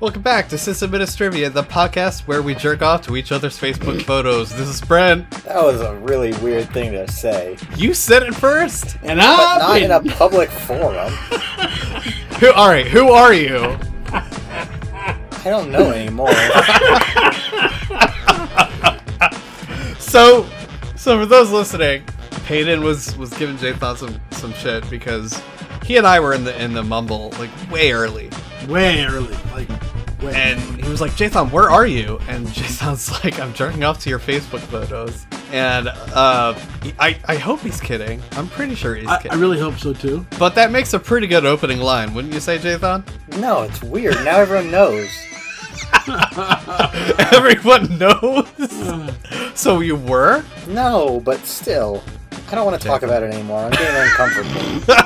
Welcome back to System Trivia, the podcast where we jerk off to each other's Facebook photos. This is Brent. That was a really weird thing to say. You said it first. And I'm not in a public forum. Who? All right. Who are you? I don't know anymore. So, so for those listening, Payton was was giving Jathan some some shit because he and I were in the in the mumble like way early, way early. Like, way. and he was like, "Jathan, where are you?" And Jathan's like, "I'm jerking off to your Facebook photos." And uh, I I hope he's kidding. I'm pretty sure he's I, kidding. I really hope so too. but that makes a pretty good opening line, wouldn't you say, Jathan? No, it's weird. Now everyone knows. Everyone knows. so you were? No, but still. I don't want to talk about it anymore. I'm getting uncomfortable.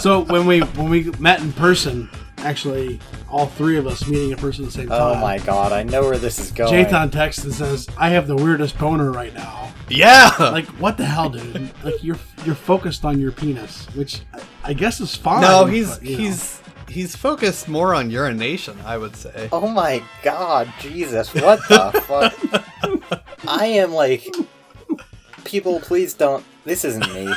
So when we when we met in person, actually, all three of us meeting in person at the same oh time. Oh my god, I know where this is going. Jathan texts and says, "I have the weirdest boner right now." Yeah. Like, what the hell, dude? like, you're you're focused on your penis, which I, I guess is fine. no, he's but, you know. he's he's focused more on urination, I would say. Oh my god, Jesus, what the fuck? I am like. People, please don't. This isn't me.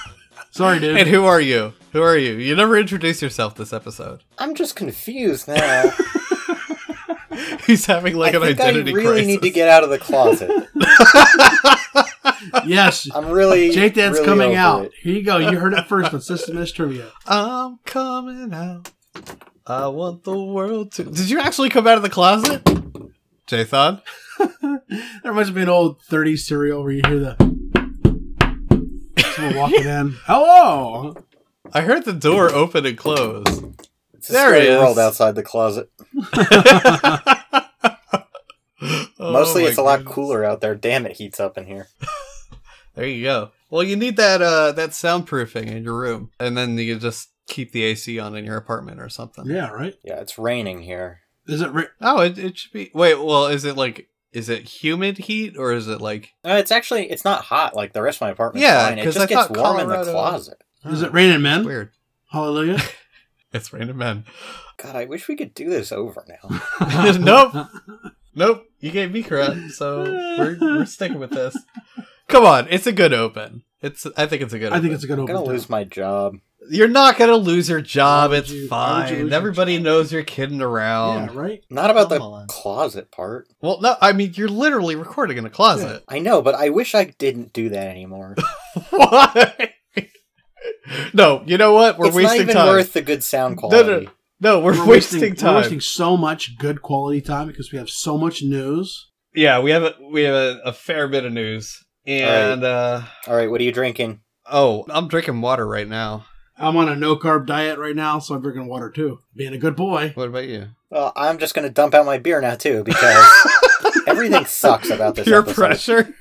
sorry, dude. And who are you? Who are you? You never introduced yourself this episode. I'm just confused now. He's having like I an think I identity really crisis. need to get out of the closet. yes, I'm really. Jathan's really coming over out. it. Here you go. You heard it first on System S Trivia. I'm coming out. I want the world to. Did you actually come out of the closet, Jathan? That reminds me of an old 30s serial where you hear the someone walking in. Hello. I heard the door open and close. It's a There it scary world outside the closet. Oh Mostly my it's a lot goodness. cooler out there. Damn, it heats up in here. There you go. Well, you need that uh that soundproofing in your room, and then you just keep the AC on in your apartment or something. Yeah, right. Yeah, it's raining here. Is it? Ra- Oh, it, it should be. Wait, well, is it like is it humid heat or is it like? Uh, it's actually it's not hot like the rest of my apartment. Yeah, fine. it 'cause just I gets thought warm in the Colorado- closet. is it raining men? Weird. Hallelujah. It's random men. God, I wish we could do this over now. nope. Nope. You gave me credit, so we're we're sticking with this. Come on, it's a good open. It's. I think it's a good. I think open. it's a good I'm open. gonna lose my job. You're not gonna lose your job. Why It's you- why you lose fine. your Everybody job? knows you're kidding around. Yeah, right. Not about Come the on. closet part. Well, no, I mean you're literally recording in a closet. I know, but I wish I didn't do that anymore. Why? no, you know what? We're it's not wasting even time. worth the good sound quality. no, no, we're, We're wasting, wasting, time. We're wasting so much good quality time because we have so much news. Yeah, we have a, we have a, a fair bit of news, and uh, All right, what are you drinking? oh, I'm drinking water right now. I'm on a no carb diet right now, so I'm drinking water too. Being a good boy. What about you? Well, I'm just gonna dump out my beer now too because everything sucks about this Peer episode. pressure.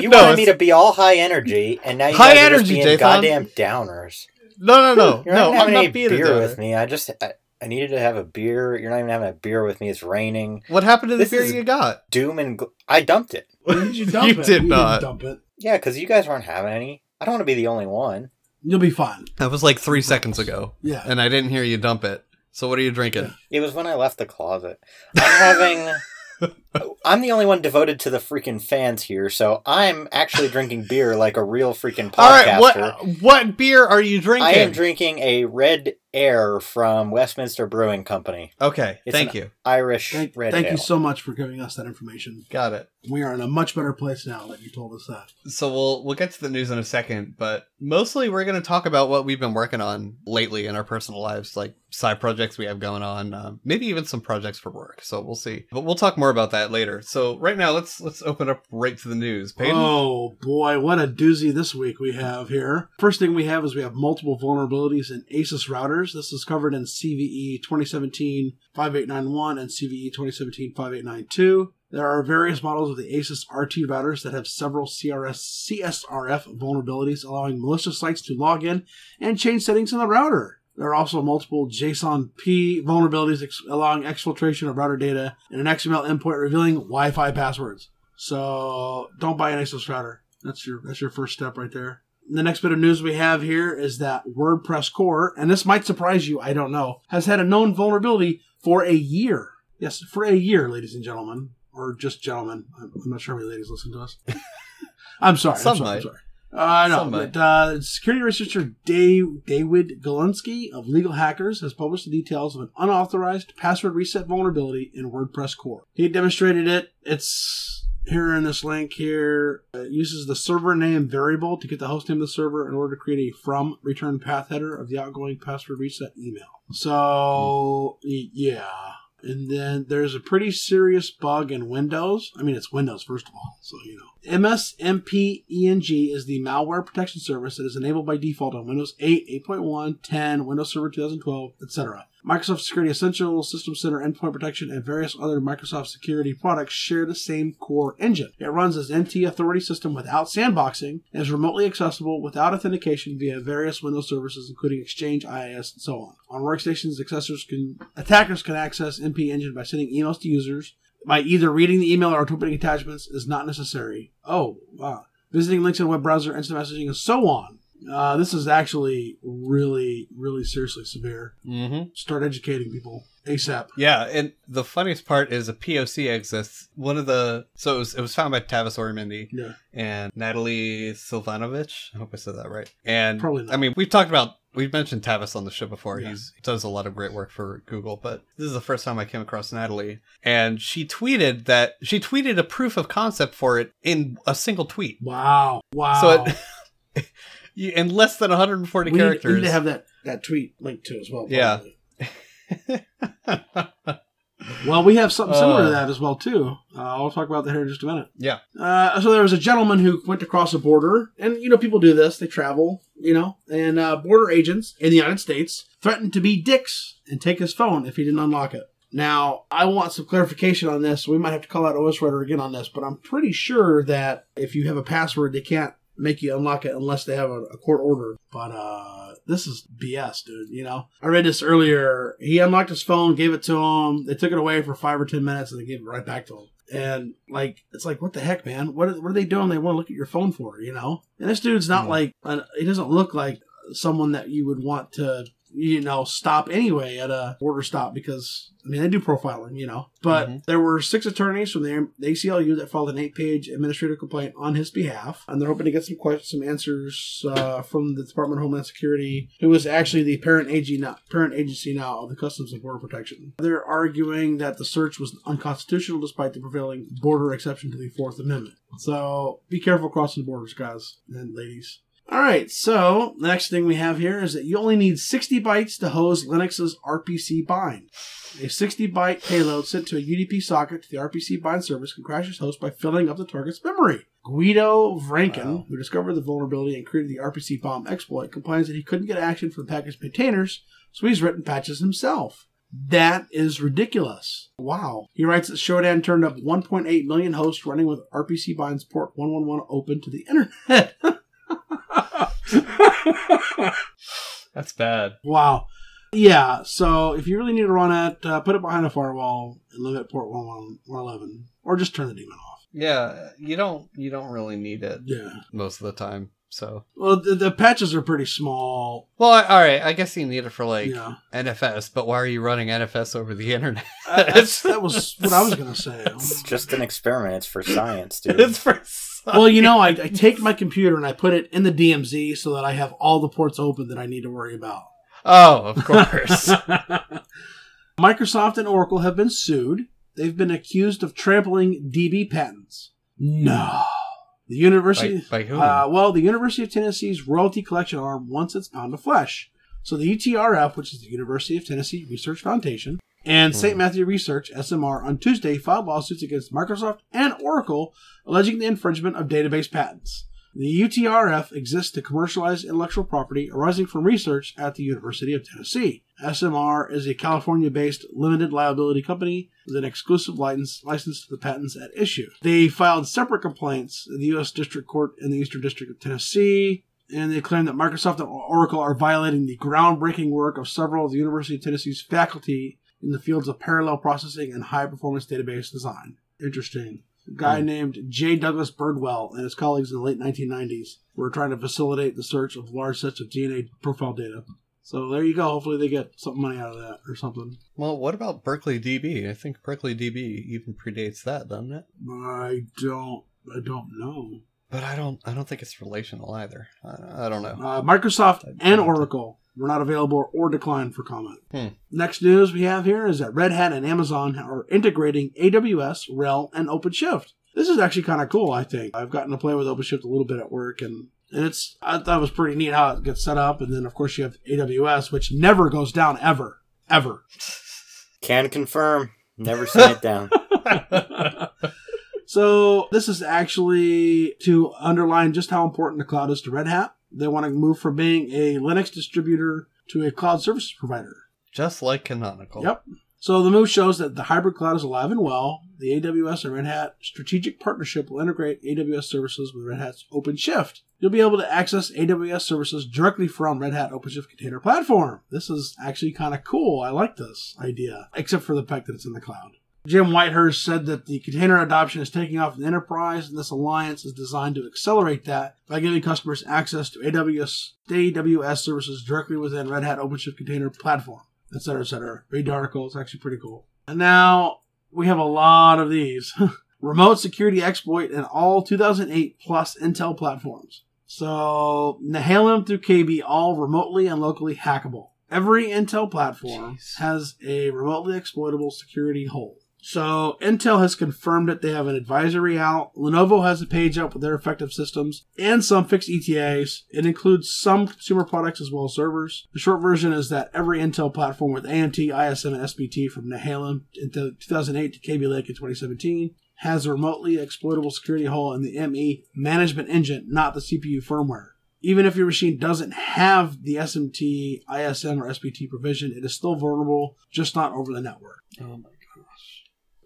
You No, wanted me to be all high energy, and now you High guys are just being Jathan. goddamn downers. No, no, no, You're no. not having I'm not being a beer downer. with me. I just I, I needed to have a beer. You're not even having a beer with me. It's raining. What happened to the This beer you got? Doom and gl- I dumped it. When did you dump You it? did You. Didn't dump it. Yeah, because you guys weren't having any. I don't want to be the only one. You'll be fine. That was like three seconds ago, Yeah. and I didn't hear you dump it. So what are you drinking? It was when I left the closet. I'm having. I'm the only one devoted to the freaking fans here, so I'm actually drinking beer like a real freaking podcaster. All right, what what beer are you drinking? I am drinking a Red Air from Westminster Brewing Company. okay, It's thank an- you. Irish Thank, Red thank Ale. you so much for giving us that information. Got it. We are in a much better place now that you told us that. So we'll we'll get to the news in a second, but mostly we're going to talk about what we've been working on lately in our personal lives, like side projects we have going on, um, maybe even some projects for work. So we'll see, but we'll talk more about that later. So right now, let's let's open up right to the news. Peyton, Oh boy, what a doozy this week we have here. First thing we have is we have multiple vulnerabilities in ASUS routers. This is covered in CVE 2017 5891 and CVE 2017 5892. There are various models of the ASUS RT routers that have several CRS CSRF vulnerabilities, allowing malicious sites to log in and change settings in the router. There are also multiple JSON P vulnerabilities ex- allowing exfiltration of router data and an XML endpoint revealing Wi-Fi passwords. So don't buy an ASUS router. That's your that's your first step right there. The next bit of news we have here is that WordPress core, and this might surprise you, I don't know, has had a known vulnerability for a year. Yes, for a year, ladies and gentlemen, or just gentlemen. I'm I'm not sure how many ladies listen to us. I'm sorry. Some I'm sorry. might. I'm sorry. Uh, I know, Some might. but uh, security researcher Dave, David Golunski of Legal Hackers has published the details of an unauthorized password reset vulnerability in WordPress core. He demonstrated it. It's here in this link here. It uses the server name variable to get the host name of the server in order to create a from return path header of the outgoing password reset email. So, yeah. And then there's a pretty serious bug in Windows. I mean, it's Windows, first of all, so you know. MSMPENG is the malware protection service that is enabled by default on Windows 8, 8.1, 10, Windows Server 2012, etc. Microsoft Security Essentials, System Center Endpoint Protection, and various other Microsoft security products share the same core engine. It runs as NT Authority system without sandboxing and is remotely accessible without authentication via various Windows services, including Exchange, IIS, and so on. On workstations, can attackers can access NP Engine by sending emails to users. By either reading the email or opening attachments is not necessary. Oh, wow. Visiting links in a web browser, instant messaging, and so on. Uh, this is actually really, really seriously severe. Mm-hmm. Start educating people ASAP. Yeah, and the funniest part is a POC exists. One of the so it was, it was found by Tavis Ormandy Yeah. and Natalie Silvanovich. I hope I said that right. And Probably not. I mean, we've talked about we've mentioned Tavis on the show before. Yeah. He's he does a lot of great work for Google, but this is the first time I came across Natalie, and she tweeted that she tweeted a proof of concept for it in a single tweet. Wow. Wow. So it you- in less than 140 we, need, characters. we need to have that, that tweet linked to as well. Yeah. Well, we have something similar to Uh. that as well too. Uh, I'll talk about that here in just a minute. yeah. Uh, so there was a gentleman who went across a border, and you know people do this; they travel, you know, and uh, border agents in the United States threatened to be dicks and take his phone if he didn't unlock it. Now, I want some clarification on this. We might have to call out OS Writer again on this, but I'm pretty sure that if you have a password, they can't make you unlock it unless they have a, a court order. But uh, this is BS, dude. You know, I read this earlier. He unlocked his phone, gave it to him. They took it away for five or ten minutes, and they gave it right back to him. And like, it's like, what the heck, man? What are, what are they doing? They want to look at your phone for, you know? And this dude's not Hmm. like, he doesn't look like someone that you would want to, you know, stop anyway at a border stop because, I mean, they do profiling, you know. But Mhm. there were six attorneys from the, ACLU that filed an eight page administrative complaint on his behalf. And they're hoping to get some questions, some answers uh, from the Department of Homeland Security, who is actually the parent agency now, parent agency now of the Customs and Border Protection. They're arguing that the search was unconstitutional despite the prevailing border exception to the Fourth Amendment. So be careful crossing the borders, guys and ladies. All right, so the next thing we have here is that you only need 60 bytes to hose Linux's RPC bind. A 60 byte payload sent to a UDP socket to the RPC bind service can crash its host by filling up the target's memory. Guido Vranken, Wow. who discovered the vulnerability and created the RPC bomb exploit, complains that he couldn't get action from the package maintainers, so he's written patches himself. That is ridiculous. Wow. He writes that Shodan turned up 1.8 million hosts running with RPC binds port 111 open to the internet. That's bad. Wow. Yeah, so if you really need to run it, uh, put it behind a firewall and live at port 111, or just turn the daemon off. Yeah, you don't you don't really need it Yeah. most of the time. So, Well, the, the patches are pretty small. well, I- all right. I guess you need it for like yeah. NFS, but why are you running NFS over the internet? Uh, that's, that was what I was going to say. It's just an experiment. It's for science, dude. it's for Well, you know, I, I take my computer and I put it in the DMZ so that I have all the ports open that I need to worry about. oh, of course. Microsoft and Oracle have been sued. They've been accused of trampling DB patents. No. The university. by, by whom? Uh, well, the University of Tennessee's royalty collection arm wants its pound of flesh. So the UTRF, which is the University of Tennessee Research Foundation, and Hmm. St. Matthew Research, SMR, on Tuesday filed lawsuits against Microsoft and Oracle alleging the infringement of database patents. The UTRF exists to commercialize intellectual property arising from research at the University of Tennessee. SMR is a California based limited liability company with an exclusive license, license to the patents at issue. They filed separate complaints in the U.S. District Court in the Eastern District of Tennessee, and they claim that Microsoft and Oracle are violating the groundbreaking work of several of the University of Tennessee's faculty in the fields of parallel processing and high performance database design. Interesting. A guy Hmm. named J. Douglas Birdwell and his colleagues in the late 1990s were trying to facilitate the search of large sets of DNA profile data. So there you go. Hopefully they get some money out of that or something. Well, what about Berkeley DB? I think Berkeley DB even predates that, doesn't it? I don't. I don't know. But I don't. I don't think it's relational either. I, I don't know. Uh, Microsoft I- and Oracle were not available or declined for comment. Hmm. Next news we have here is that Red Hat and Amazon are integrating AWS, RHEL, and OpenShift. This is actually kind of cool, I think. I've gotten to play with OpenShift a little bit at work, and, and it's I thought it was pretty neat how it gets set up. And then, of course, you have AWS, which never goes down ever, ever. Can confirm. Never seen it down. So this is actually to underline just how important the cloud is to Red Hat. They want to move from being a Linux distributor to a cloud services provider. Just like Canonical. Yep. So the move shows that the hybrid cloud is alive and well. The AWS and Red Hat strategic partnership will integrate AWS services with Red Hat's OpenShift. You'll be able to access AWS services directly from Red Hat OpenShift Container Platform. This is actually kind of cool. I like this idea, except for the fact that it's in the cloud. Jim Whitehurst said that the container adoption is taking off in the enterprise, and this alliance is designed to accelerate that by giving customers access to AWS, AWS services directly within Red Hat OpenShift Container Platform et cetera, et cetera. Read the article. It's actually pretty cool. And now we have a lot of these. Remote security exploit in all 2008 plus Intel platforms. So Nehalem through KB all remotely and locally hackable. Every Intel platform Jeez. has a remotely exploitable security hole. So Intel has confirmed that they have an advisory out. Lenovo has a page up with their effective systems and some fixed ETAs. It includes some consumer products as well as servers. The short version is that every Intel platform with AMT, ISM, and SBT from Nehalem in 2008 to Kaby Lake in 2017 has a remotely exploitable security hole in the ME management engine, not the CPU firmware. Even if your machine doesn't have the SMT, ISM, or SBT provision, it is still vulnerable, just not over the network. Oh.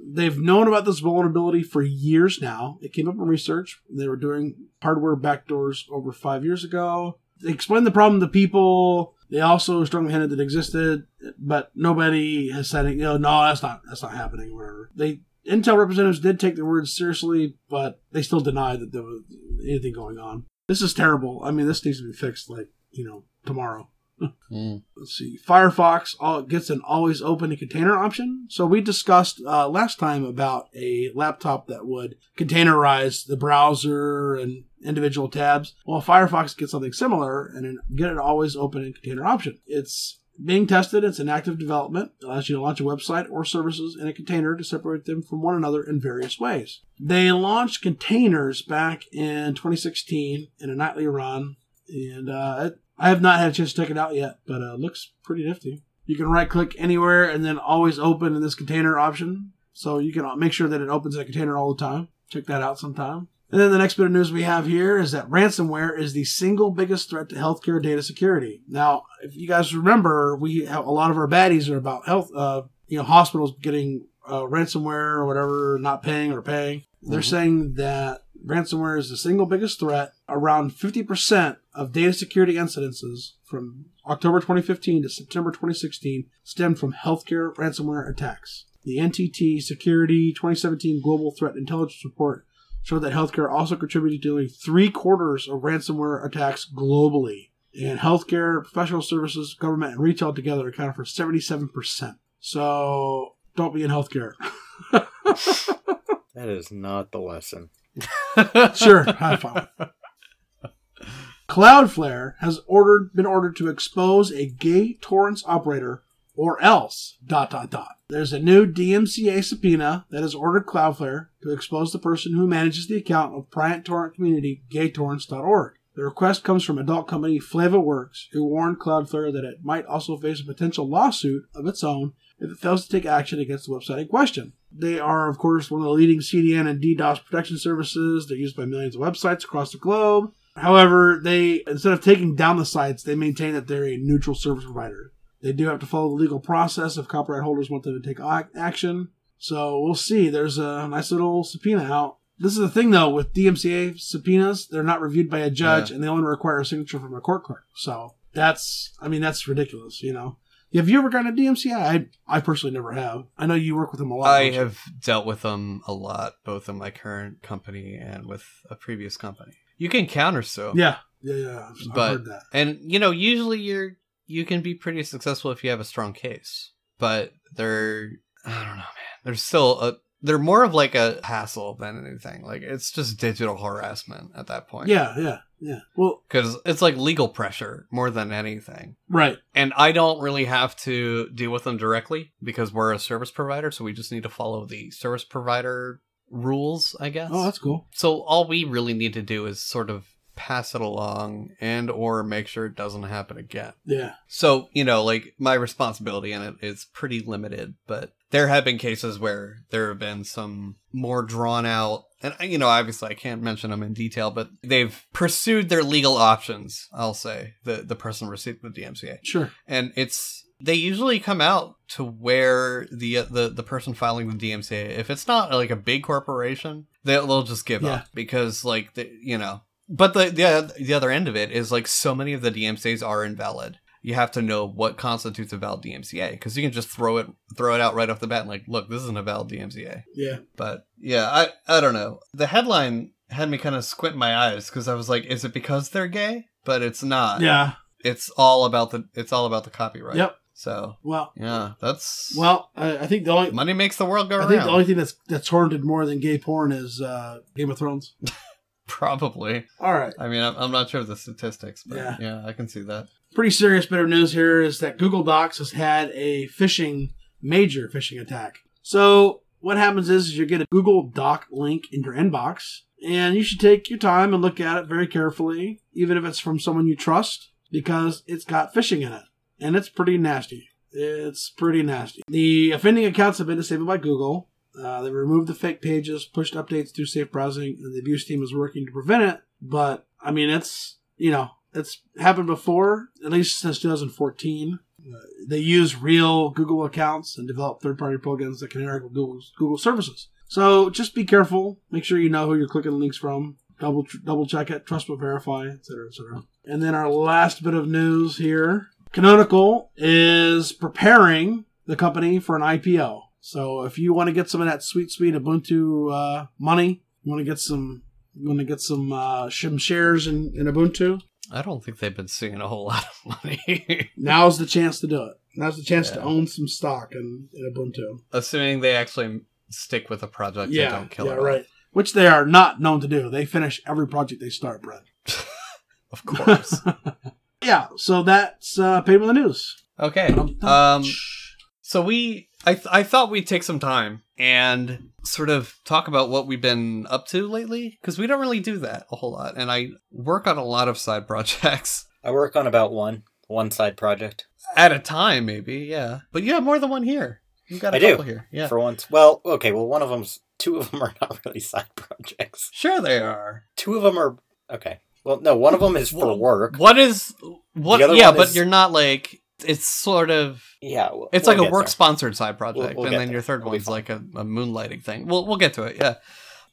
They've known about this vulnerability for years now. It came up in research. They were doing hardware backdoors over five years ago. They explained the problem to people. They also strongly hinted that it existed, but nobody has said, you know, no, that's not that's not happening. Whatever. They Intel representatives did take their words seriously, but they still deny that there was anything going on. This is terrible. I mean, this needs to be fixed, like you know, tomorrow Mm. let's see. Firefox gets an always open container option. So we discussed uh, last time about a laptop that would containerize the browser and individual tabs. Well firefox gets something similar and an, get an always open container option. It's being tested. It's in active development. It allows you to launch a website or services in a container to separate them from one another in various ways. They launched containers back in 2016 in a nightly run and uh, I have not had a chance to check it out yet, but uh, looks pretty nifty. You can right click anywhere and then always open in this container option. So you can uh, make sure that it opens that container all the time. Check that out sometime. And then the next bit of news we have here is that ransomware is the single biggest threat to healthcare data security. Now, if you guys remember, we have a lot of our baddies are about health, uh, you know, hospitals getting uh, ransomware or whatever, not paying or paying. They're Mhm. saying that ransomware is the single biggest threat. Around 50% of data security incidences from October 2015 to September 2016 stemmed from healthcare ransomware attacks. The NTT Security 2017 Global Threat Intelligence Report showed that healthcare also contributed to nearly three quarters of ransomware attacks globally. And healthcare, professional services, government, and retail together accounted for 77%. So don't be in healthcare. That is not the lesson. sure, have fun. Cloudflare has ordered been ordered to expose a gay torrents operator or else dot dot dot. There's a new DMCA subpoena that has ordered Cloudflare to expose the person who manages the account of Bryant Torrent Community gaytorrents.org. The request comes from adult company FlavaWorks, who warned Cloudflare that it might also face a potential lawsuit of its own if it fails to take action against the website in question. They are, of course, one of the leading CDN and DDoS protection services. They're used by millions of websites across the globe. However, they instead of taking down the sites, they maintain that they're a neutral service provider. They do have to follow the legal process if copyright holders want them to take action. So we'll see. There's a nice little subpoena out. This is the thing, though, with DMCA subpoenas, they're not reviewed by a judge, Yeah. and they only require a signature from a court clerk. So that's, I mean, that's ridiculous, you know. Have you ever gotten a DMCA? I I personally never have. I know you work with them a lot. I have dealt with them a lot, both in my current company and with a previous company. You can counter sue, Yeah, yeah, yeah. I've, I've But- heard that. and you know, usually you're you can be pretty successful if you have a strong case. But they're I don't know, man. They're still a they're more of like a hassle than anything. Like it's just digital harassment at that point. Yeah, yeah, yeah. Well, because it's like legal pressure more than anything. right. And I don't really have to deal with them directly because we're a service provider, so we just need to follow the service provider rules, I guess. Oh, that's cool. so all we really need to do is sort of pass it along and or make sure it doesn't happen again. Yeah, So, you know, like my responsibility in it is pretty limited, but there have been cases where there have been some more drawn out and you know, obviously I can't mention them in detail, but they've pursued their legal options, I'll say, the the person received the DMCA sure. and it's they usually come out to where the uh, the the person filing the DMCA if it's not like a big corporation they'll, they'll just give Yeah. up because like the, you know but the, the the other end of it is like so many of the DMCA's are invalid you have to know what constitutes a valid DMCA because you can just throw it throw it out right off the bat and like look this isn't a valid DMCA Yeah, but yeah I I don't know the headline had me kind of squint my eyes because I was like is it because they're gay but it's not yeah. it's all about the it's all about the copyright. Yep. So Well, yeah, that's well, I, I think the only money makes the world go I around. think the only thing that's that's torrented more than gay porn is uh, Game of Thrones. Probably. All right. I mean, I'm, I'm not sure of the statistics, but Yeah. yeah. I can see that. Pretty serious bit of news here is that Google Docs has had a phishing, major phishing attack. So what happens is, is you get a Google Doc link in your inbox, and you should take your time and look at it very carefully, even if it's from someone you trust, because it's got phishing in it, and it's pretty nasty. It's pretty nasty. The offending accounts have been disabled by Google. Uh, they removed the fake pages, pushed updates through safe browsing, and the abuse team is working to prevent it. But I mean, it's you know, it's happened before, at least since 2014. Uh, they use real Google accounts and develop third-party plugins that can interact with Google's Google services. So just be careful. Make sure you know who you're clicking links from. Double double check it. Trust but verify, etc., etc. And then our last bit of news here: Canonical is preparing the company for an IPO. So if you want to get some of that sweet, sweet Ubuntu uh, money, you want to get some, you want to get some uh, some shares in, in Ubuntu. I don't think they've been seeing a whole lot of money. Now's the chance to do it. Now's the chance to own some stock in, in Ubuntu. Assuming they actually stick with a project yeah, and don't kill yeah, it. off. right. Which they are not known to do. They finish every project they start, Brett. Of course. yeah, so that's uh, paid with the news. okay. Um. So we, I, th- I thought we'd take some time and sort of talk about what we've been up to lately because we don't really do that a whole lot, and I work on a lot of side projects I work on about one one side project at a time, maybe. Yeah, but you have more than one here. You got a I do. couple here. Yeah. for once. Well, okay. Well, one of them's two of them are not really side projects. Sure, they are. Two of them are okay. Well, no, one of them is for work. What is what? Yeah, but is- you're not like it's sort of Yeah, we'll- it's we'll like a work sponsored side project, we'll and then there. your 3rd It'll one's like a, a moonlighting thing. We'll we'll get to it. Yeah.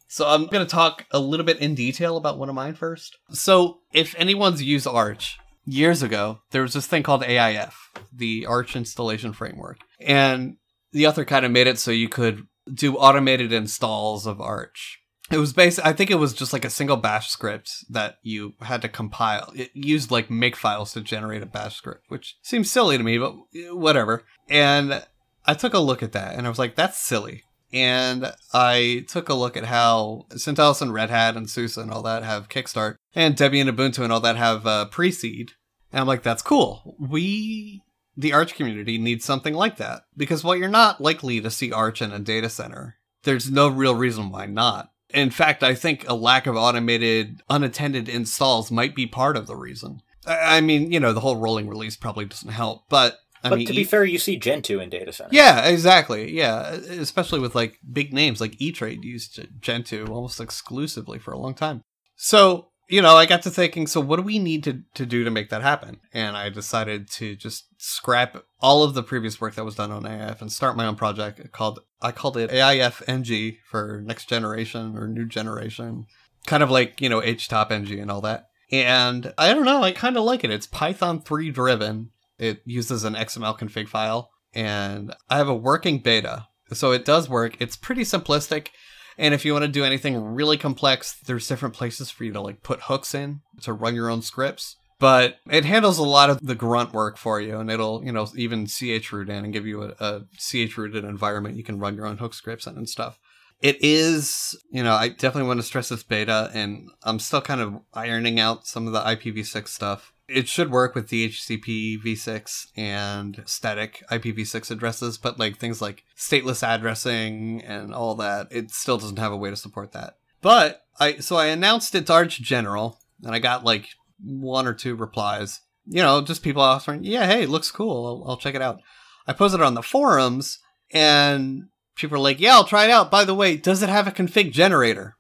So I'm gonna talk a little bit in detail about one of mine first. So if anyone's used Arch years ago, there was this thing called AIF, the Arch Installation Framework, and the author kind of made it so you could do automated installs of Arch. It was based. I think it was just like a single Bash script that you had to compile. It used like make files to generate a Bash script, which seems silly to me, but eh, whatever. And I took a look at that, and I was like, "That's silly." And I took a look at how CentOS and Red Hat and SUSE and all that have Kickstart, and Debian and Ubuntu and all that have uh, pre-seed. And I'm like, "That's cool." We the Arch community needs something like that because while you're not likely to see Arch in a data center, there's no real reason why not. In fact, I think a lack of automated, unattended installs might be part of the reason. I I mean, you know, the whole rolling release probably doesn't help, but I But mean, to be e- fair, you see Gentoo in data center. yeah, exactly. Yeah, especially with like big names like E Trade used Gentoo almost exclusively for a long time. So you know, I got to thinking, so what do we need to to do to make that happen? And I decided to just scrap all of the previous work that was done on AIF and start my own project called I called it AIF NG for next generation or new generation, kind of like you know HTOP NG and all that. And I don't know, I kind of like it. It's Python three driven It uses an XML config file, and I have a working beta. So it does work. It's pretty simplistic. And if you want to do anything really complex, there's different places for you to like put hooks in to run your own scripts. But it handles a lot of the grunt work for you, and it'll, you know, even chroot in and give you a, a chrooted environment you can run your own hook scripts in and stuff. It is, you know, I definitely want to stress this beta, and I'm still kind of ironing out some of the IPv6 stuff. It should work with DHCP v6 and static IPv6 addresses, but like things like stateless addressing and all that, it still doesn't have a way to support that. But I so I announced it to Arch General, and I got like one or two replies. You know, just people offering, yeah, hey, looks cool. I'll, I'll check it out. I posted it on the forums, and people are like, yeah, I'll try it out. By the way, does it have a config generator?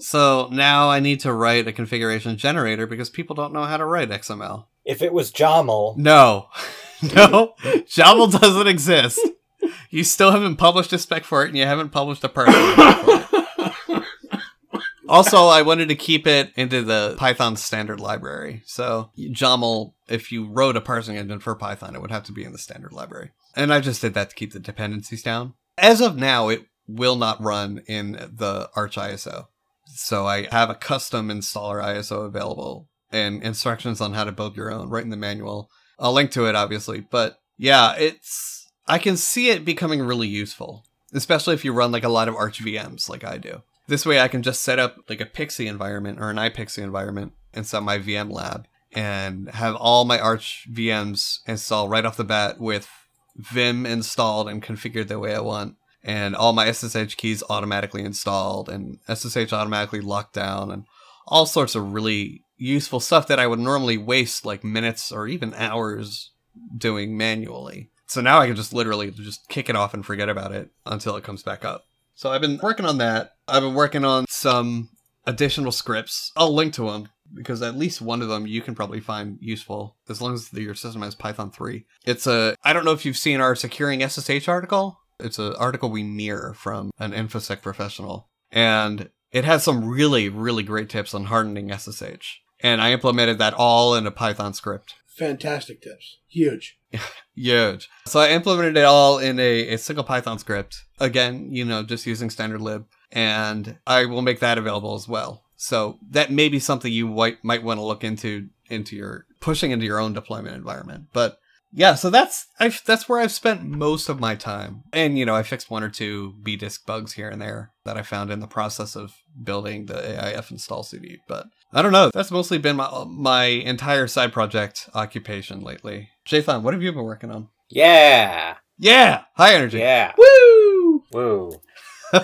So now I need to write a configuration generator because people don't know how to write XML. If it was JAML, No, no, JAML doesn't exist. You still haven't published a spec for it, and you haven't published a person. also, I wanted to keep it into the Python standard library. So JAML, if you wrote a parsing engine for Python, it would have to be in the standard library. And I just did that to keep the dependencies down. As of now, it will not run in the Arch ISO. So I have a custom installer ISO available and instructions on how to build your own right in the manual. I'll link to it obviously, but yeah, it's I can see it becoming really useful, especially if you run like a lot of Arch VMs like I do. This way I can just set up like a PXE environment or an iPXE environment inside my VM lab and have all my Arch VMs installed right off the bat with Vim installed and configured the way I want and all my SSH keys automatically installed and SSH automatically locked down and all sorts of really useful stuff that I would normally waste like minutes or even hours doing manually. So now I can just literally just kick it off and forget about it until it comes back up. So I've been working on that. I've been working on some additional scripts. I'll link to them because at least one of them you can probably find useful as long as your system has Python 3. It's a I don't know if you've seen our securing SSH article. It's an article we mirror from an InfoSec professional. And it has some really, really great tips on hardening SSH. And I implemented that all in a Python script. Fantastic tips. Huge. Huge. So I implemented it all in a, a single Python script. Again, you know, just using standard lib. And I will make that available as well. So that may be something you might, might want to look into into your pushing into your own deployment environment. But yeah, so that's I've, that's where I've spent most of my time. And you know, I fixed one or two bdisk bugs here and there that I found in the process of building the AIF install CD. But I don't know. That's mostly been my my entire side project occupation lately. Jathan, what have you been working on? yeah, Yeah, high energy. yeah, Woo! woo.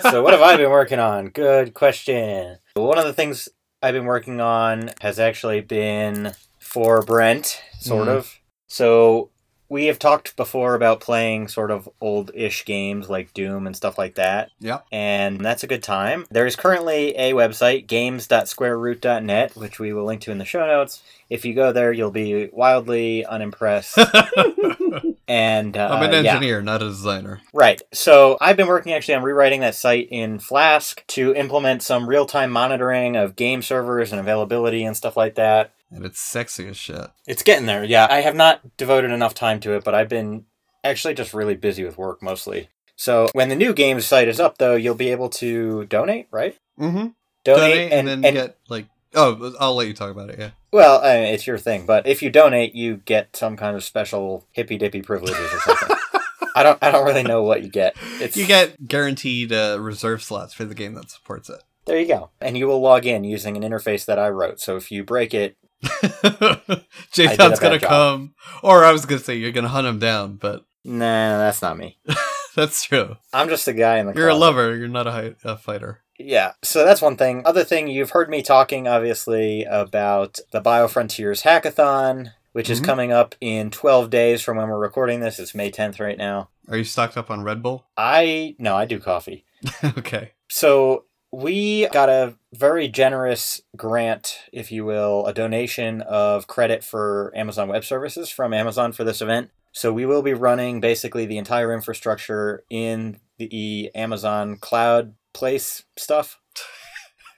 so what have I been working on? Good question. One of the things I've been working on has actually been for Brent, sort Mhm. of. So we have talked before about playing sort of old-ish games like Doom and stuff like that. Yeah. And that's a good time. There is currently a website, games.squareroot.net, which we will link to in the show notes. If you go there, you'll be wildly unimpressed. and uh, I'm an yeah. engineer, not a designer. Right. So I've been working actually on rewriting that site in Flask to implement some real time monitoring of game servers and availability and stuff like that. And it's sexy as shit. It's getting there. Yeah. I have not devoted enough time to it, but I've been actually just really busy with work mostly. So when the new games site is up, though, you'll be able to donate, right? Mm-hmm. Donate, and, and, then and get like oh, I'll let you talk about it. Yeah. well, I mean, it's your thing, but if you donate, you get some kind of special hippy dippy privileges or something. I don't. I don't really know what you get. It's You get guaranteed uh, reserve slots for the game that supports it. There you go. And you will log in using an interface that I wrote. So if you break it, Jathan's gonna come, or I was gonna say you're gonna hunt him down, but nah, that's not me. that's true. I'm just a guy in the You're a lover. You're not a, hi- a fighter. Yeah, so that's one thing. Other thing, you've heard me talking, obviously, about the BioFrontiers Hackathon, which is Mhm. coming up in 12 days from when we're recording this. It's May 10th right now. Are you stocked up on Red Bull? I, no, I do coffee. okay. So we got a very generous grant, if you will, a donation of credit for Amazon Web Services from Amazon for this event. So we will be running basically the entire infrastructure in the Amazon cloud place stuff.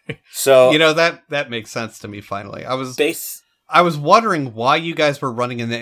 So You know that that makes sense to me. Finally, I was base I was wondering why you guys were running in the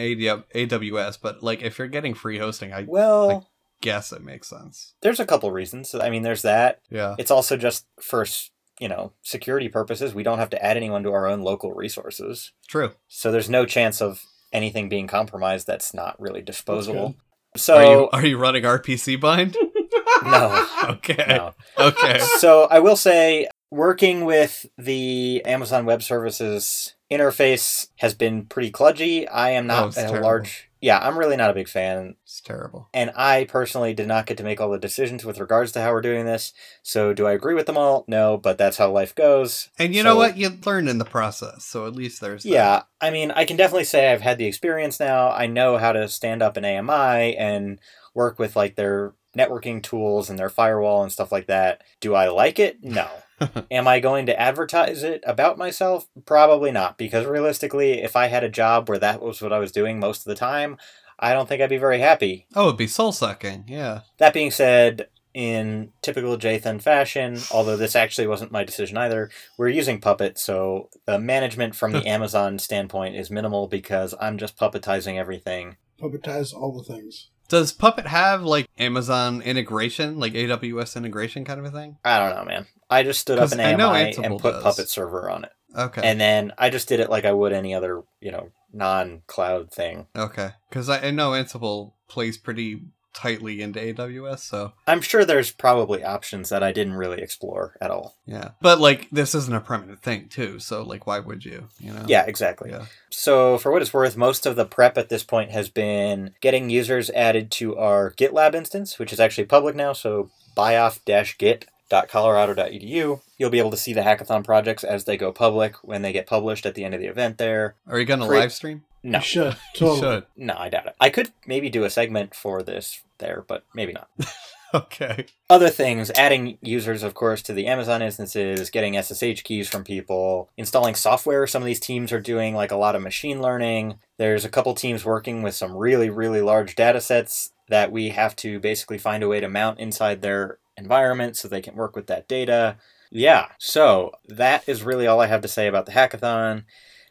AWS, but like if you're getting free hosting, I Well, guess it makes sense. there's a couple reasons. I mean, there's that. Yeah. It's also just for s- you know security purposes. We don't have to add anyone to our own local resources, True. so there's no chance of anything being compromised that's not really disposable. So are you are you running RPC bind? no, okay. no. Okay. so I will say, working with the Amazon Web Services interface has been pretty kludgy. I am Oh, not it's a terrible. large. Yeah, I'm really not a big fan. It's terrible. And I personally did not get to make all the decisions with regards to how we're doing this. So, do I agree with them all? No, but that's how life goes. And you So- know what? You learn in the process, so at least there's that. Yeah, I mean, I can definitely say I've had the experience now. I know how to stand up an AMI and work with like their networking tools and their firewall and stuff like that. Do I like it? No. Am I going to advertise it about myself? Probably not, because realistically, if I had a job where that was what I was doing most of the time, I don't think I'd be very happy. Oh, it'd be soul sucking. Yeah. That being said, in typical Jathan fashion, although this actually wasn't my decision either, we're using Puppet, so the management from the Amazon standpoint is minimal because I'm just puppetizing everything. Puppetize all the things. Does Puppet have like Amazon integration, like AWS integration kind of a thing? I don't know, man. I just stood up an AMI and put does. Puppet server on it. Okay. And then I just did it like I would any other, you know, non cloud thing. okay. Because I, I know Ansible plays pretty tightly into AWS, so I'm sure there's probably options that I didn't really explore at all. yeah. But like this isn't a permanent thing too, so like why would you? You know? Yeah, exactly. Yeah. So, for what it's worth, most of the prep at this point has been getting users added to our GitLab instance, which is actually public now. So, bioff-git.colorado.edu. You'll be able to see the hackathon projects as they go public when they get published at the end of the event there. Are you gonna Great. live stream? No, You should. You Totally. should. no, I doubt it. I could maybe do a segment for this there, but maybe not. Okay. Other things, adding users, of course, to the Amazon instances, getting SSH keys from people, installing software. Some of these teams are doing like a lot of machine learning. There's a couple teams working with some really, really large data sets that we have to basically find a way to mount inside their environment so they can work with that data. Yeah, so that is really all I have to say about the hackathon.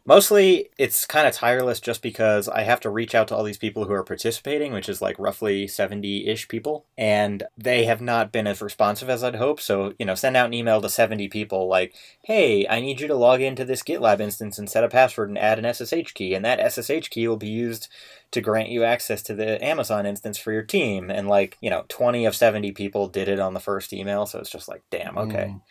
Mostly, it's kind of tireless just because I have to reach out to all these people who are participating, which is like roughly 70 ish people, and they have not been as responsive as I'd hope. So, you know, send out an email to 70 people like, hey, I need you to log into this GitLab instance and set a password and add an SSH key, and that SSH key will be used to grant you access to the Amazon instance for your team. And like, you know, 20 of 70 people did it on the first email, so it's just like, damn, okay. Mm.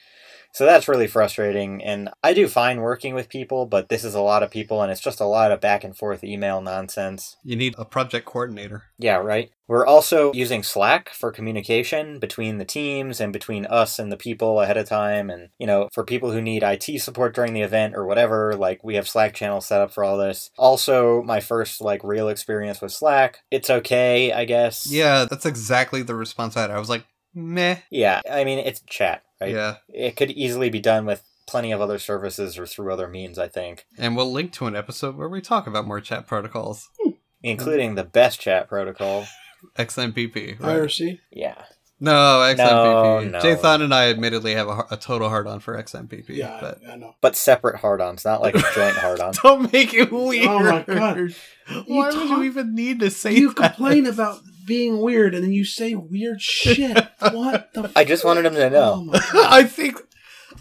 So that's really frustrating. And I do fine working with people, but this is a lot of people and it's just a lot of back and forth email nonsense. You need a project coordinator. Yeah, right. We're also using Slack for communication between the teams and between us and the people ahead of time. And, you know, for people who need IT support during the event or whatever, like we have Slack channels set up for all this. Also, my first like real experience with Slack. It's okay, I guess. Yeah, that's exactly the response I had. I was like, meh. Yeah. I mean, it's chat, right? Yeah. It could easily be done with plenty of other services or through other means, I think. And we'll link to an episode where we talk about more chat protocols. Hmm. including the best chat protocol. XMPP. Right? IRC. Yeah. No, XMPP. no. Jathan and I admittedly have a, a total hard on for XMPP. Yeah, But I, I know. But separate hard-ons, not like a joint hard-on. don't make it weird. Oh my God. Why would talk- you even need to say You that? complain about being weird, and then you say weird shit. what the? I just wanted him to know. Oh. I think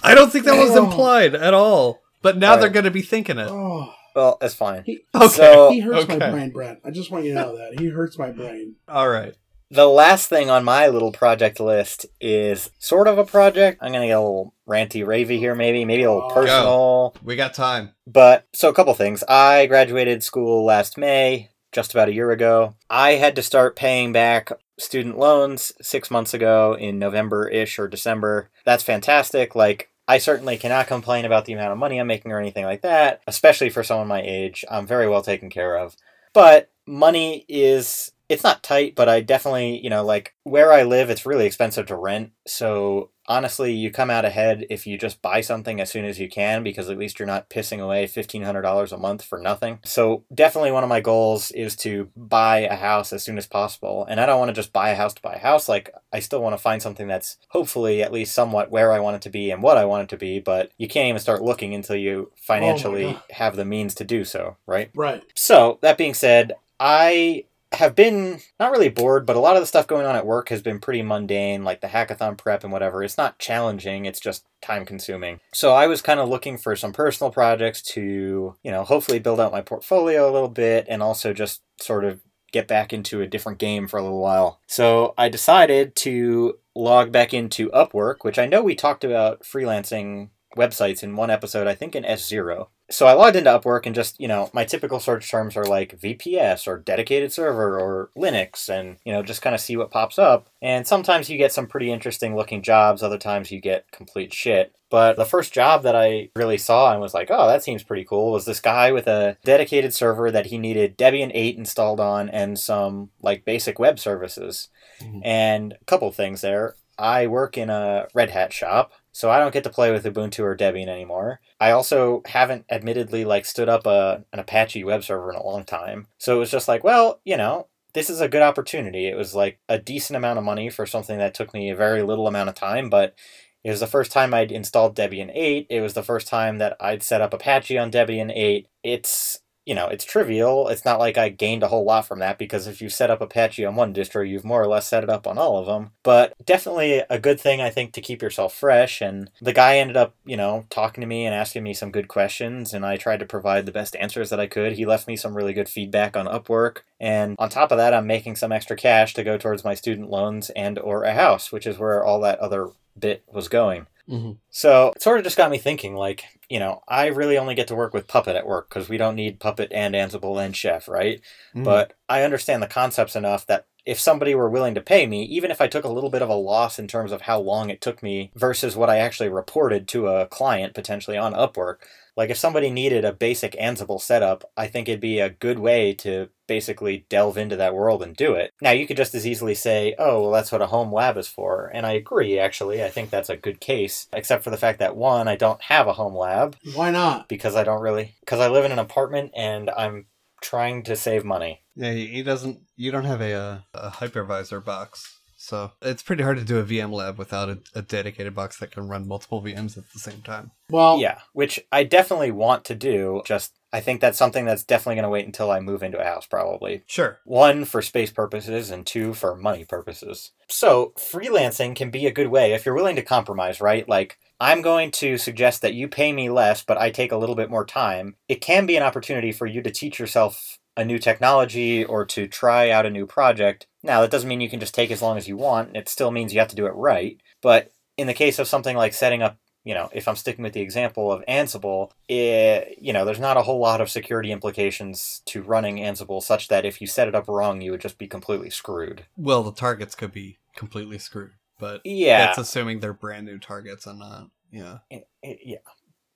I don't think that was Oh. implied at all. But now All they're going to be thinking it. Oh, Well, that's fine. he, Okay. So- he hurts my brain, Brent. I just want you to know that he hurts my brain. All right. The last thing on my little project list is sort of a project. I'm gonna get a little ranty ravey here, maybe, maybe a little Oh. personal. We got time. But so a couple things. I graduated school last May, just about a year ago. I had to start paying back student loans six months ago in November ish or December. That's fantastic. Like, I certainly cannot complain about the amount of money I'm making or anything like that, especially for someone my age. I'm very well taken care of. But money is. It's not tight, but I definitely, you know, like where I live, it's really expensive to rent. So honestly, you come out ahead if you just buy something as soon as you can because at least you're not pissing away $1,500 a month for nothing. So, definitely one of my goals is to buy a house as soon as possible. And I don't want to just buy a house to buy a house. Like, I still want to find something that's hopefully at least somewhat where I want it to be and what I want it to be, but you can't even start looking until you oh financially God. have the means to do so, right? Right. So, that being said, I have been not really bored, but a lot of the stuff going on at work has been pretty mundane, like the hackathon prep and whatever. It's not challenging, it's just time consuming. So I was kind of looking for some personal projects to, you know, hopefully build out my portfolio a little bit and also just sort of get back into a different game for a little while. So I decided to log back into Upwork, which I know we talked about freelancing websites in one episode, I think in S0. So I logged into Upwork and just, you know, my typical search terms are like VPS or dedicated server or Linux and, you know, just kind of see what pops up. And sometimes you get some pretty interesting looking jobs, other times you get complete shit. But the first job that I really saw and was like, oh, that seems pretty cool was this guy with a dedicated server that he needed Debian 8 installed on and some like basic web services. Mhm. And a couple things there. I work in a Red Hat shop, so I don't get to play with Ubuntu or Debian anymore. I also haven't admittedly like stood up a an Apache web server in a long time. So it was just like, well, you know, this is a good opportunity. It was like a decent amount of money for something that took me a very little amount of time, but it was the first time I'd installed Debian 8. It was the first time that I'd set up Apache on Debian 8. It's you know, it's trivial. It's not like I gained a whole lot from that because if you set up Apache on one distro, you've more or less set it up on all of them. But definitely a good thing, I think, to keep yourself fresh. And the guy ended up, you know, talking to me and asking me some good questions, and I tried to provide the best answers that I could. He left me some really good feedback on Upwork. And on top of that, I'm making some extra cash to go towards my student loans and or a house, which is where all that other bit was going. Mhm. So it sort of just got me thinking, like, you know, I really only get to work with Puppet at work because we don't need Puppet and Ansible and Chef, right? Mhm. But I understand the concepts enough that if somebody were willing to pay me, even if I took a little bit of a loss in terms of how long it took me versus what I actually reported to a client potentially on Upwork, like if somebody needed a basic Ansible setup, I think it'd be a good way to basically delve into that world and do it. Now, you could just as easily say, oh, well, that's what a home lab is for. And I agree, actually. I think that's a good case, except for the fact that one, I don't have a home lab Why not? because I don't really, because I live in an apartment and I'm trying to save money. Yeah, he he doesn't. You don't have a uh, a hypervisor box, so it's pretty hard to do a VM lab without a, a dedicated box that can run multiple VMs at the same time. Well, Yeah, which I definitely want to do. Just I think that's something that's definitely going to wait until I move into a house, probably. Sure. One for space purposes and two for money purposes. So, freelancing can be a good way if you're willing to compromise, right? Like, I'm going to suggest that you pay me less, but I take a little bit more time. It can be an opportunity for you to teach yourself a new technology or to try out a new project. Now, that doesn't mean you can just take as long as you want. It still means you have to do it right. But in the case of something like setting up you know, if I'm sticking with the example of Ansible, it, you know, there's not a whole lot of security implications to running Ansible such that if you set it up wrong, you would just be completely screwed. Well, the targets could be completely screwed, but Yeah. that's assuming they're brand new targets and not. Yeah. I- I- yeah.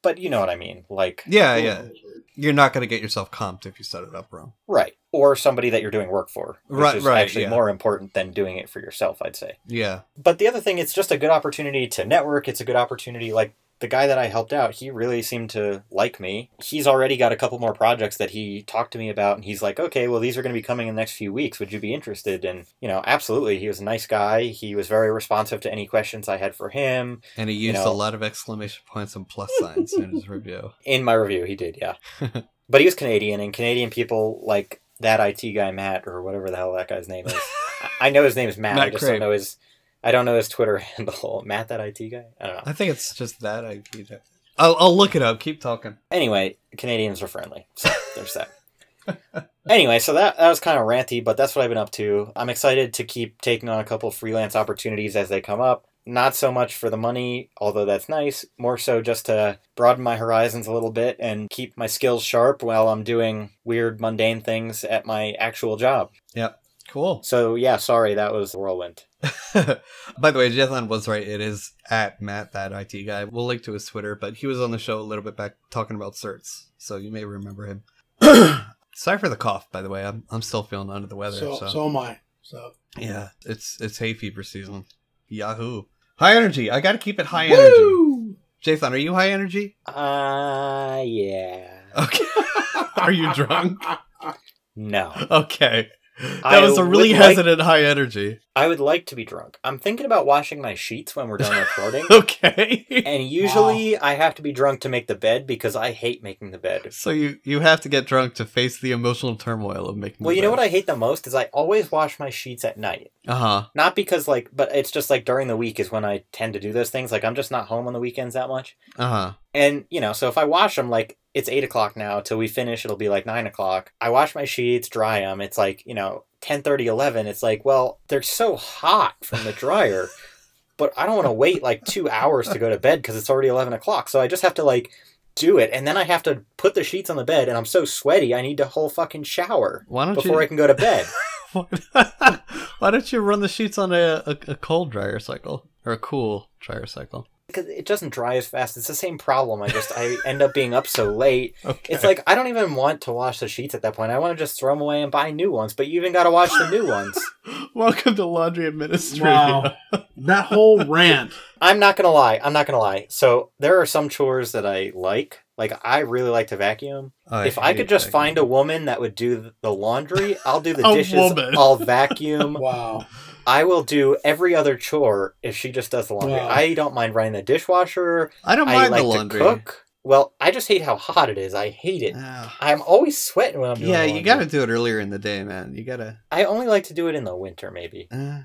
But you know what I mean. Like, Yeah, yeah. You're not going to get yourself comped if you set it up wrong. right. Or somebody that you're doing work for. Which Right, is right, actually yeah. more important than doing it for yourself, I'd say. Yeah. But the other thing, it's just a good opportunity to network. It's a good opportunity. Like the guy that I helped out, he really seemed to like me. He's already got a couple more projects that he talked to me about, and he's like, okay, well, these are going to be coming in the next few weeks. Would you be interested? And, you know, absolutely. He was a nice guy. He was very responsive to any questions I had for him. And he used know- a lot of exclamation points and plus signs in his review. In my review, he did, yeah. but he was Canadian, and Canadian people like that IT guy, Matt, or whatever the hell that guy's name is. I- know his name is Matt. I just Craig. don't know his. I don't know his Twitter handle. Matt, that IT guy. I don't know. I think it's just that. I, I'll, I'll look it up. Keep talking. Anyway, Canadians are friendly. So there's that. anyway, so that, that was kind of ranty, but that's what I've been up to. I'm excited to keep taking on a couple freelance opportunities as they come up. Not so much for the money, although that's nice. More so just to broaden my horizons a little bit and keep my skills sharp while I'm doing weird, mundane things at my actual job. Yep. Cool. So, yeah, sorry, that was a whirlwind. By the way, Jethan was right. It is at Matt, that IT guy. We'll link to his Twitter, but he was on the show a little bit back talking about certs, so you may remember him. Sorry for the cough, by the way. I'm I'm still feeling under the weather. So, So, so am I. So yeah, it's it's hay fever season. Yahoo! High energy. I got to keep it high energy. Jason, are you high energy? Uh, yeah. Okay. are you drunk? No. Okay. That I was a really would like- hesitant high energy. I would like to be drunk. I'm thinking about washing my sheets when we're done recording. Okay. and usually I have to be drunk to make the bed because I hate making the bed. so you you have to get drunk to face the emotional turmoil of making. Well, you know what I hate the most is I always wash my sheets at night. Uh huh. Not because like, but it's just like during the week is when I tend to do those things. Like I'm just not home on the weekends that much. Uh huh. And you know, so if I wash them, like it's eight o'clock now till we finish, it'll be like nine o'clock. I wash my sheets, dry them. It's like you know, 10, 11. It's like, well, they're so hot from the dryer, but I don't want to wait like two hours to go to bed because it's already eleven o'clock. So I just have to like do it, and then I have to put the sheets on the bed, and I'm so sweaty, I need a whole fucking shower Why don't before I can go to bed. Why don't you run the sheets on a, a, a cold dryer cycle or a cool dryer cycle? Because it doesn't dry as fast. It's the same problem. I just I end up being up so late. Okay. It's like I don't even want to wash the sheets at that point. I want to just throw them away and buy new ones. But you even got to wash the new ones. Welcome to laundry administration. Wow. that whole rant. I'm not gonna lie. I'm not gonna lie. So there are some chores that I like. Like I really like to vacuum. Oh, if I could just find a woman that would do the laundry, I'll do the dishes. woman. I'll vacuum. Wow. I will do every other chore if she just does the laundry. Wow. I don't mind running the dishwasher. I don't I mind like the laundry. to cook. Well, I just hate how hot it is. I hate it. Ah. I'm always sweating when I'm doing yeah, laundry. you got to do it earlier in the day, man. You gotta. I only like to do it in the winter, maybe. Uh,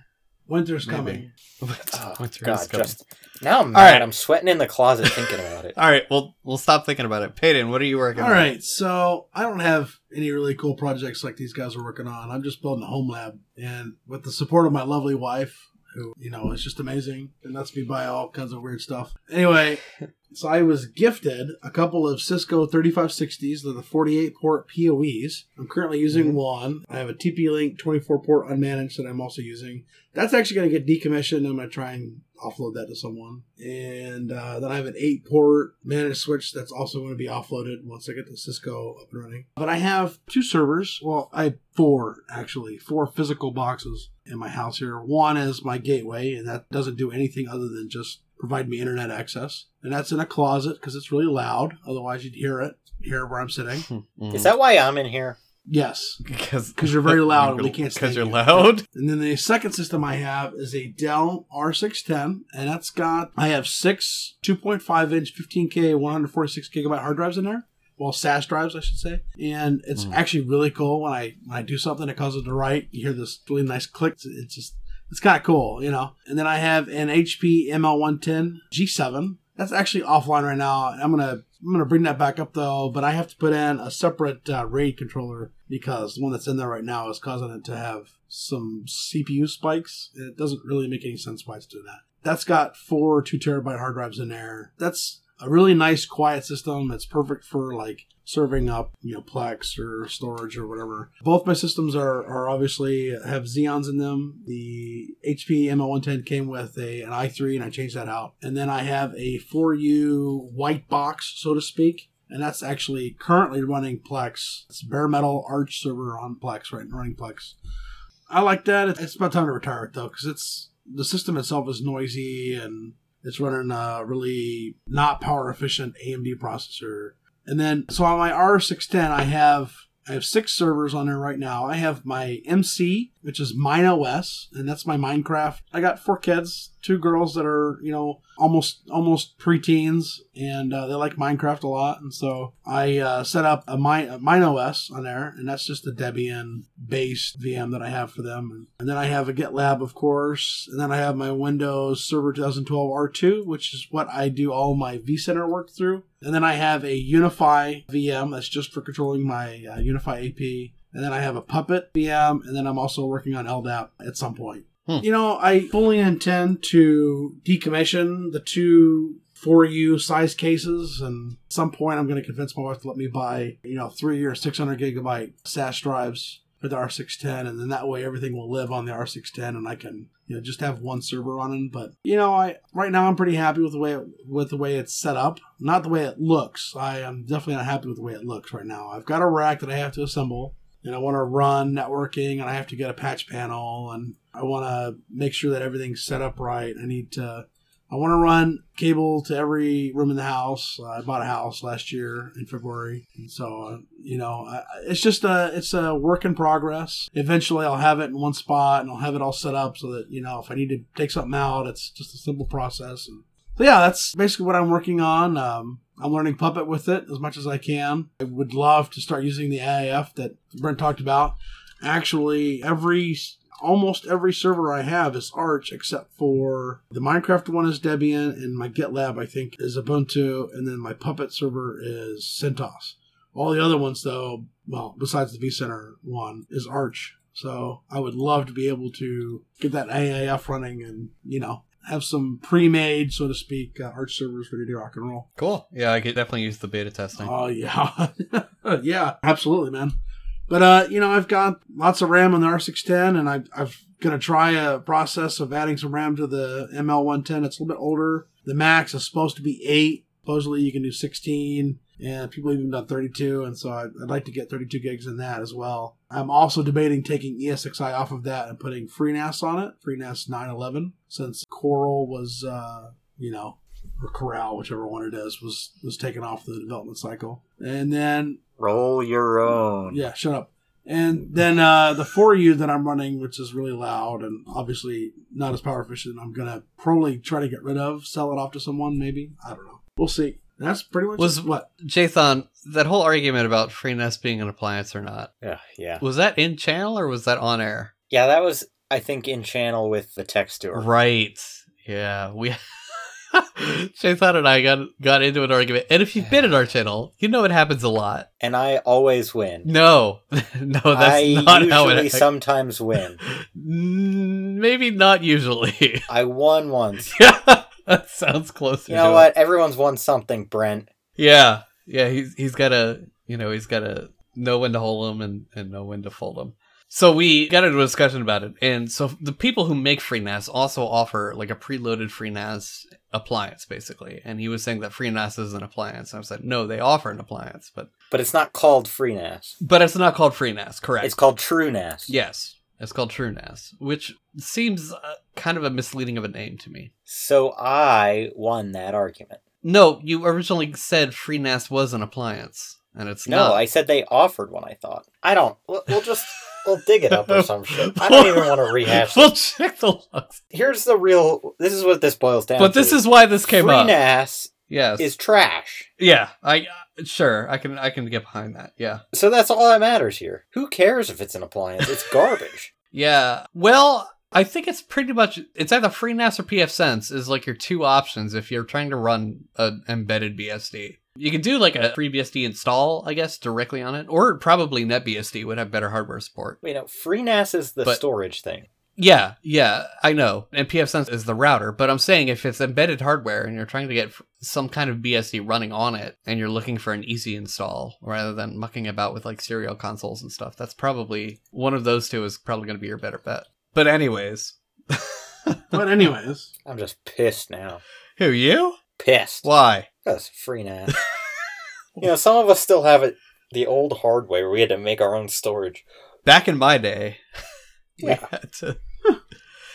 Winter's Maybe. coming. Oh, winter God, coming. just now I'm All mad. right. I'm sweating in the closet thinking about it. All right, well, we'll stop thinking about it. Peyton, what are you working All on? right, so I don't have any really cool projects like these guys are working on. I'm just building a home lab, and with the support of my lovely wife, who you know is just amazing and lets me buy all kinds of weird stuff. Anyway, so I was gifted a couple of Cisco 3560s. They're the 48 port PoEs. I'm currently using Mhm. one. I have a TP Link 24 port unmanaged that I'm also using. That's actually going to get decommissioned. I'm going to try and offload that to someone. And uh, then I have an 8 port managed switch that's also going to be offloaded once I get the Cisco up and running. But I have two servers. Well, I have four actually, four physical boxes in my house here. One is my gateway, and that doesn't do anything other than just provide me internet access. And that's in a closet because it's really loud. Otherwise, you'd hear it, hear where I'm sitting. Mhm. Is that why I'm in here? Yes. because because you're very loud and we can't Because you're you. loud. And then the second system I have is a Dell R610, and that's got I have six 2.5 inch 15K 146 gigabyte hard drives in there. Well, SAS drives, I should say. And it's Mm. actually really cool when I when I do something that causes it to write. You hear this really nice click. It's- It's just it's kind of cool, you know. And then I have an HP ML110 G7. That's actually offline right now. I'm gonna I'm gonna bring that back up though, but I have to put in a separate uh, RAID controller because the one that's in there right now is causing it to have some CPU spikes. It doesn't really make any sense why it's doing that. That's got four two terabyte hard drives in there. That's a really nice quiet system. that's perfect for like serving up, you know, Plex or storage or whatever. Both my systems are, are obviously have Xeons in them. The HP ML110 came with a an i3 and I changed that out. And then I have a 4U white box, so to speak. And that's actually currently running Plex. It's bare metal Arch server on Plex, right? Running Plex. I like that. It's about time to retire it though, because it's the system itself is noisy and it's running a really not power efficient AMD processor. And then, so on my R610, I have I have six servers on there right now. I have my MC, which is MineOS, and that's my Minecraft. I got four kids, two girls that are you know almost almost preteens, and uh, they like Minecraft a lot. And so I uh, set up a Mine, a MineOS on there, and that's just a Debian based VM that I have for them. And, then I have a GitLab, of course, and then I have my Windows Server 2012 R2, which is what I do all my vCenter work through. And then I have a UniFi VM that's just for controlling my uh, UniFi AP. And then I have a Puppet VM, and then I'm also working on LDAP at some point. Hmm. You know, I fully intend to decommission the two 4U size cases, and at some point I'm going to convince my wife to let me buy, you know, three or 600 gigabyte SAS drives for the R610, and then that way everything will live on the R610, and I can, you know, just have one server running. But you know, I right now I'm pretty happy with the way it, with the way it's set up, not the way it looks. I am definitely not happy with the way it looks right now. I've got a rack that I have to assemble, and I want to run networking, and I have to get a patch panel, and I want to make sure that everything's set up right. I need to I want to run cable to every room in the house. Uh, I bought a house last year in February, and so uh, you know, I, it's just a it's a work in progress. Eventually, I'll have it in one spot, and I'll have it all set up so that you know if I need to take something out, it's just a simple process. And so yeah, that's basically what I'm working on. Um, I'm learning Puppet with it as much as I can. I would love to start using the AIF that Brent talked about. Actually, every almost every server I have is Arch except for the Minecraft one is Debian and my GitLab I think is Ubuntu and then my Puppet server is CentOS. All the other ones though, well, besides the vCenter one, is Arch. So I would love to be able to get that AIF running and, you know, have some pre-made, so to speak, uh, Arch servers ready to rock and roll. Cool. Yeah, I could definitely use the beta testing. Oh yeah, yeah, absolutely, man. But uh, you know, I've got lots of RAM on the R610, and I, I'm gonna try a process of adding some RAM to the ML110. It's a little bit older. The max is supposed to be eight. Supposedly, you can do 16, and people even done 32. And so I'd, I'd like to get 32 gigs in that as well. I'm also debating taking ESXi off of that and putting FreeNAS on it, FreeNAS 911, since Coral was, uh, you know, or Corral, whichever one it is, was was taken off the development cycle. And then Roll your own. yeah, shut up. And then uh, the 4U that I'm running, which is really loud and obviously not as power efficient, I'm gonna probably try to get rid of, sell it off to someone, maybe. I don't know. We'll see. That's pretty much Was- what. Jathan, that whole argument about FreeNAS being an appliance or not, Yeah, yeah. was that in channel or was that on air? Yeah, that was, I think, in channel with the text tour. Right. Yeah, we. Jathan and I got got into an argument, and if you've been in our channel, you know it happens a lot. And I always win. No, no, that's I not how usually it. sometimes win. Maybe not usually. I won once. yeah, that sounds closer. You know what? It. Everyone's won something, Brent. Yeah, yeah. He's he's got to you know he's got to know when to hold them and and know when to fold them. So we got into a discussion about it, and so the people who make FreeNAS also offer like a preloaded FreeNAS appliance, basically. And he was saying that FreeNAS is an appliance. And I was like, no, they offer an appliance, but But it's not called FreeNAS. but it's not called FreeNAS, correct? It's called TrueNAS. yes, it's called TrueNAS, which seems uh, kind of a misleading of a name to me. So I won that argument. No, you originally said FreeNAS was an appliance, and it's No, not. I said they offered one. I thought. I don't. We'll, we'll just we'll dig it up or some shit. I don't even want to rehash. We'll check the logs. Here's the real. This is what this boils down. But to. this is why this came up. FreeNAS Yes. is trash. yeah. I sure I can I can get behind that. Yeah. So that's all that matters here. Who cares if it's an appliance? It's garbage. Yeah. Well, I think it's pretty much it's either FreeNAS or pfSense is like your two options if you're trying to run an embedded BSD. You can do like a FreeBSD install, I guess, directly on it, or probably NetBSD would have better hardware support. you know, FreeNAS is the But- storage thing. Yeah, yeah, I know. And pfSense is the router, but I'm saying if it's embedded hardware and you're trying to get some kind of BSD running on it and you're looking for an easy install rather than mucking about with like serial consoles and stuff, that's probably one of those two is probably going to be your better bet. But anyways, But anyways, I'm just pissed now. who you? Pissed. Why? That's free now. you know, some of us still have it. The old hardware, we had to make our own storage. Back in my day, we had to.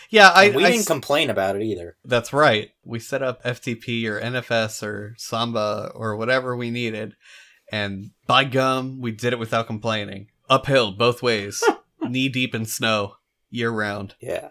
Yeah, I. We I didn't s- complain about it either. That's right. We set up FTP or NFS or Samba or whatever we needed. And by gum, we did it without complaining. Uphill, both ways, knee deep in snow, year round. Yeah.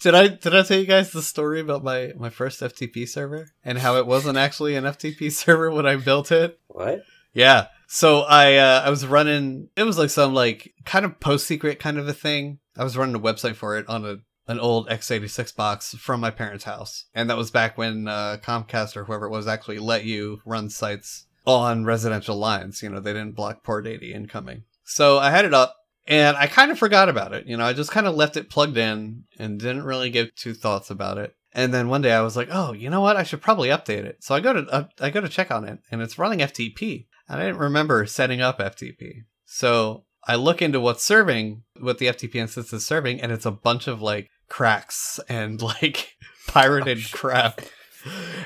did I did I tell you guys the story about my my first FTP server and how it wasn't actually an FTP server when I built it? What? Yeah. So I uh, I was running. It was like some like kind of post secret kind of a thing. I was running a website for it on a an old x86 box from my parents' house, and that was back when uh, Comcast or whoever it was actually let you run sites on residential lines. You know, they didn't block port 80 incoming. So I had it up. And I kind of forgot about it. You know, I just kind of left it plugged in and didn't really give two thoughts about it. And then one day I was like, "Oh, you know what? I should probably update it." So I go to uh, I go to check on it, and it's running FTP. And I didn't remember setting up FTP. So I look into what's serving, what the FTP instance is serving, and it's a bunch of like cracks and like pirated crap.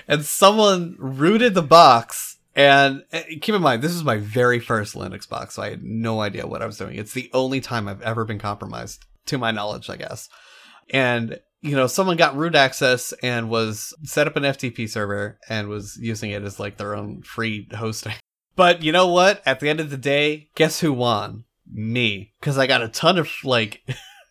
And someone rooted the box. And uh, keep in mind, this is my very first Linux box, so I had no idea what I was doing. It's the only time I've ever been compromised, to my knowledge, I guess. And you know, someone got root access and was set up an FTP server and was using it as like their own free hosting. But you know what? At the end of the day, guess who won? Me. Because I got a ton of like,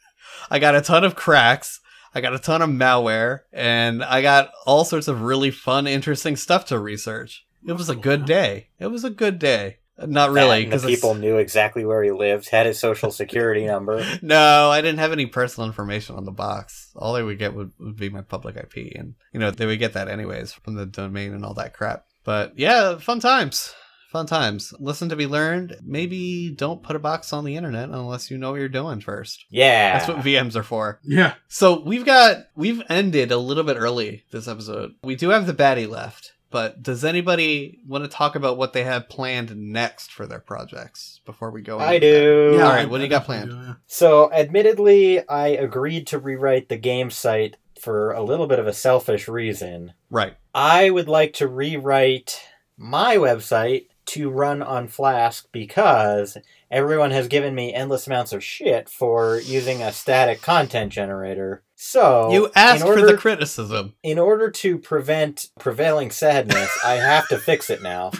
I got a ton of cracks. I got a ton of malware and I got all sorts of really fun, interesting stuff to research. It was a good day. It was a good day. Not really, because people knew exactly where he lived, had his social security number. No, I didn't have any personal information on the box. All they would get would, would be my public IP, and you know they would get that anyways from the domain and all that crap. But yeah, fun times, fun times. Listen to be learned. Maybe don't put a box on the internet unless you know what you're doing first. Yeah, that's what VMs are for. Yeah. So we've got we've ended a little bit early this episode. We do have the baddie left. But does anybody want to talk about what they have planned next for their projects before we go? I do. Yeah, All right, what do you got planned? Do, yeah. So, admittedly, I agreed to rewrite the game site for a little bit of a selfish reason. Right. I would like to rewrite my website to run on Flask because everyone has given me endless amounts of shit for using a static content generator. So you asked order, for the criticism. In order to prevent prevailing sadness, I have to fix it now.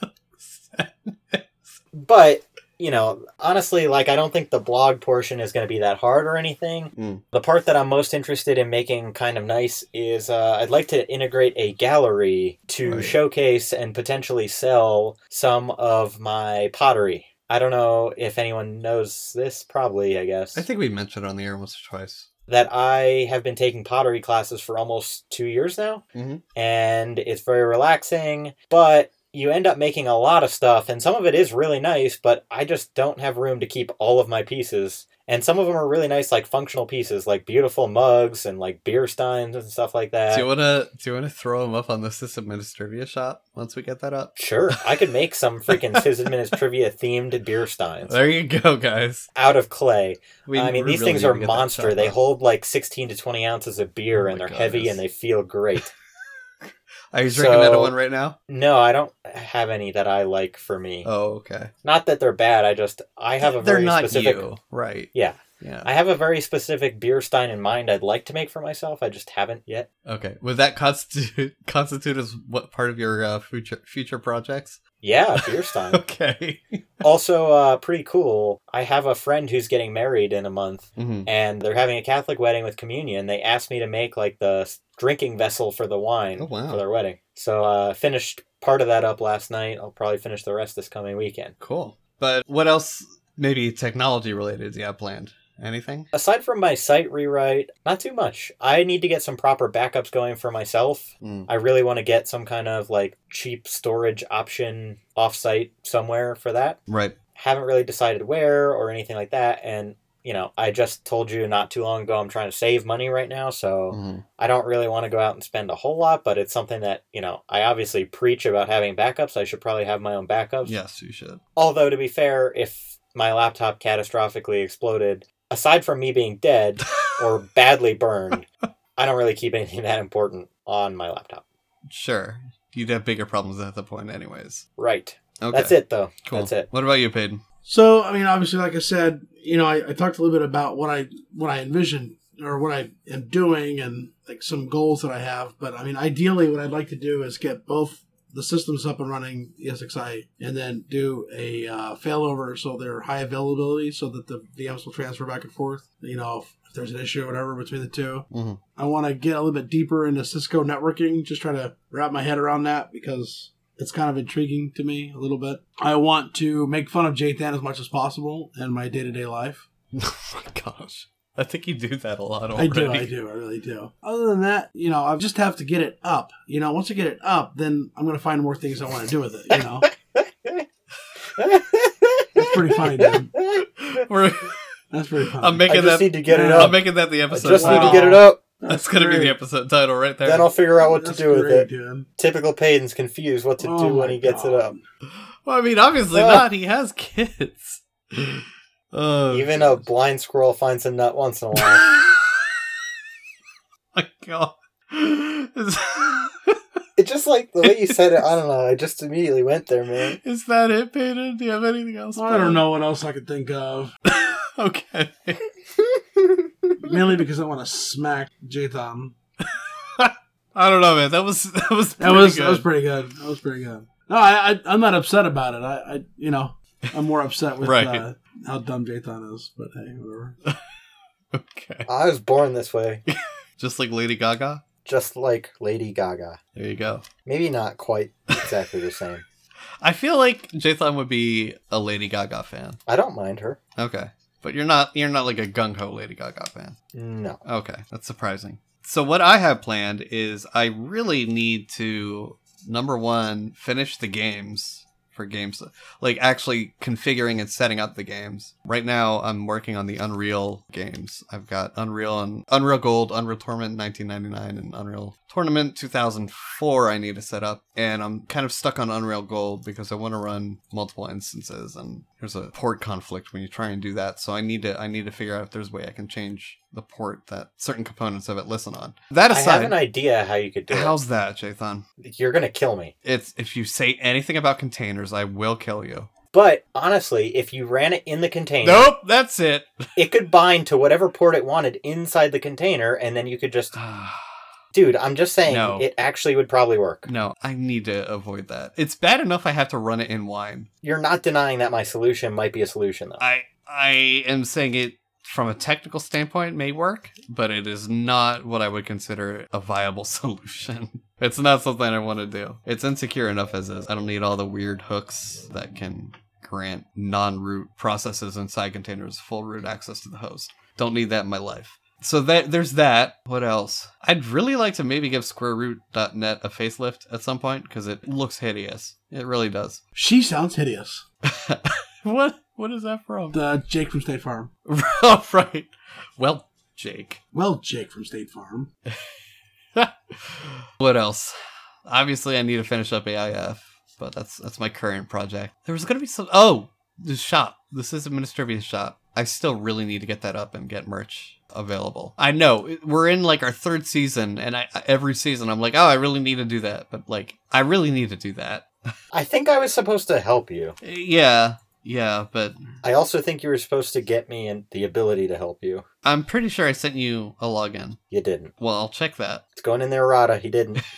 but you know, honestly, like I don't think the blog portion is going to be that hard or anything. Mm. The part that I'm most interested in making kind of nice is uh, I'd like to integrate a gallery to showcase and potentially sell some of my pottery. I don't know if anyone knows this. Probably, I guess. I think we mentioned on the air once or twice that I have been taking pottery classes for almost two years now, mm-hmm. and it's very relaxing. But you end up making a lot of stuff, and some of it is really nice, but I just don't have room to keep all of my pieces. And some of them are really nice, like functional pieces, like beautiful mugs and like beer steins and stuff like that. Do you wanna do you wanna throw them up on the Sysadministrivia shop once we get that up? Sure, I could make some freaking Sysadministrivia themed beer steins. There you go, guys. Out of clay. We, I mean, these really things are monster. They hold like sixteen to twenty ounces of beer, oh and they're heavy and they feel great. Are you drinking so, that one right now? No, I don't have any that I like for me. Oh, okay. Not that they're bad. I just I have a they're very not specific. You. Right. Yeah. Yeah. I have a very specific beer stein in mind I'd like to make for myself. I just haven't yet. Okay. Would that constitute constitute as what part of your uh, future future projects? Yeah, beer stein. okay. also, uh, pretty cool. I have a friend who's getting married in a month, mm-hmm. and they're having a Catholic wedding with communion. They asked me to make like the drinking vessel for the wine oh, wow. for their wedding. So, uh, finished part of that up last night. I'll probably finish the rest this coming weekend. Cool. But what else, maybe technology related, do you have planned? Anything? Aside from my site rewrite, not too much. I need to get some proper backups going for myself. Mm. I really want to get some kind of like cheap storage option offsite somewhere for that. Right. Haven't really decided where or anything like that. And, you know, I just told you not too long ago I'm trying to save money right now. So mm. I don't really want to go out and spend a whole lot, but it's something that, you know, I obviously preach about having backups. I should probably have my own backups. Yes, you should. Although, to be fair, if my laptop catastrophically exploded, aside from me being dead or badly burned, I don't really keep anything that important on my laptop. Sure. You'd have bigger problems at the point, anyways. Right. Okay. That's it, though. Cool. That's it. What about you, Peyton? So, I mean, obviously, like I said, you know, I, I talked a little bit about what I what I envision or what I am doing and like some goals that I have. But I mean, ideally, what I'd like to do is get both the system's up and running ESXi, and then do a uh, failover so they're high availability so that the VMs will transfer back and forth. You know, if, if there's an issue or whatever between the 2 mm-hmm. I want to get a little bit deeper into Cisco networking, just try to wrap my head around that because it's kind of intriguing to me a little bit. I want to make fun of JTAN as much as possible in my day to day life. oh my gosh. I think you do that a lot already. I do, I do, I really do. Other than that, you know, I just have to get it up. You know, once I get it up, then I'm going to find more things I want to do with it. You know, that's pretty funny, dude. We're, that's pretty funny. I'm making I just that. Need to get it up. I'm making that the episode. I just wow. need to get it up. That's, that's gonna be the episode title right there. Then I'll figure out what that's to do great, with it. Dude. Typical Payton's confused what to oh do when he gets God. it up. Well, I mean, obviously uh, not. He has kids. Oh, Even geez. a blind squirrel finds a nut once in a while. my god. it just like the way you said it, I don't know, I just immediately went there, man. Is that it, Peyton? Do you have anything else? I don't know what else I could think of. okay. mainly because I want to smack Jathan. I don't know, man. That was that was That was that was pretty good. That was pretty good. No, I, I I'm not upset about it. I, I you know I'm more upset with Right. uh, how dumb Jathan is. But hey, whatever. okay. I was born this way, Just like Lady Gaga. just like Lady Gaga. There you go. Maybe not quite exactly the same. I feel like Jathan would be a Lady Gaga fan. I don't mind her. Okay, but you're not you're not like a gung ho Lady Gaga fan. No. Okay, that's surprising. So what I have planned is I really need to number one finish the games for games like actually configuring and setting up the games. Right now I'm working on the Unreal games. I've got Unreal and Unreal Gold, Unreal Tournament 1999 and Unreal Tournament 2004 I need to set up and I'm kind of stuck on Unreal Gold because I want to run multiple instances and there's a port conflict when you try and do that. So I need to I need to figure out if there's a way I can change the port that certain components of it listen on. That aside, I have an idea how you could do it. how's that, Jathan? You're gonna kill me. It's if you say anything about containers, I will kill you. But honestly, if you ran it in the container, Nope, that's it. it could bind to whatever port it wanted inside the container, and then you could just. Dude, I'm just saying, No. it actually would probably work. no, I need to avoid that. It's bad enough I have to run it in wine. You're not denying that my solution might be a solution, though. I I am saying it from a technical standpoint may work, but it is not what I would consider a viable solution. It's not something I want to do. It's insecure enough as is. I don't need all the weird hooks that can grant non-root processes inside containers full root access to the host. Don't need that in my life. So that there's that. What else? I'd really like to maybe give square-r00t.net a facelift at some point because it looks hideous. It really does. She sounds hideous. what? What is that from? The Jake from State Farm. oh, right. Well, Jake. Well, Jake from State Farm. what else? Obviously, I need to finish up AIF, but that's that's my current project. There was gonna be some. Oh, the shop. This is a Administrivia's shop. I still really need to get that up and get merch available. I know we're in like our third season, and I every season I'm like, oh, I really need to do that, but like, I really need to do that. I think I was supposed to help you. Yeah, yeah, but I also think you were supposed to get me and the ability to help you. I'm pretty sure I sent you a login. You didn't. Well, I'll check that. It's going in there, Rada. He didn't.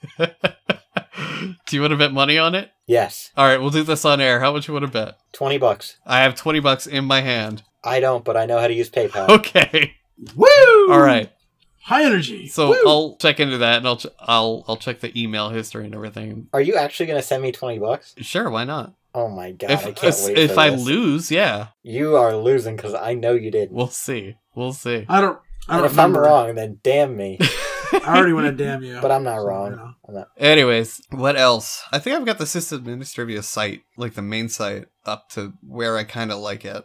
do you want to bet money on it? yes. All right, we'll do this on air. How much you want to bet? 20 bucks. I have 20 bucks in my hand. I don't, but I know how to use PayPal. Okay. Woo! All right. High energy. So Woo! I'll check into that and I'll ch- I'll I'll check the email history and everything. Are you actually going to send me 20 bucks? Sure, why not? Oh my god, if I can't wait if for I this. lose, yeah. You are losing because I know you didn't. We'll see. We'll see. I don't. I don't if I'm remember. wrong, then damn me. I already want to damn you. But I'm not So, wrong. you know. I'm not. Anyways, what else? I think I've got the Sysadministrivia site, like the main site, up to where I kind of like it.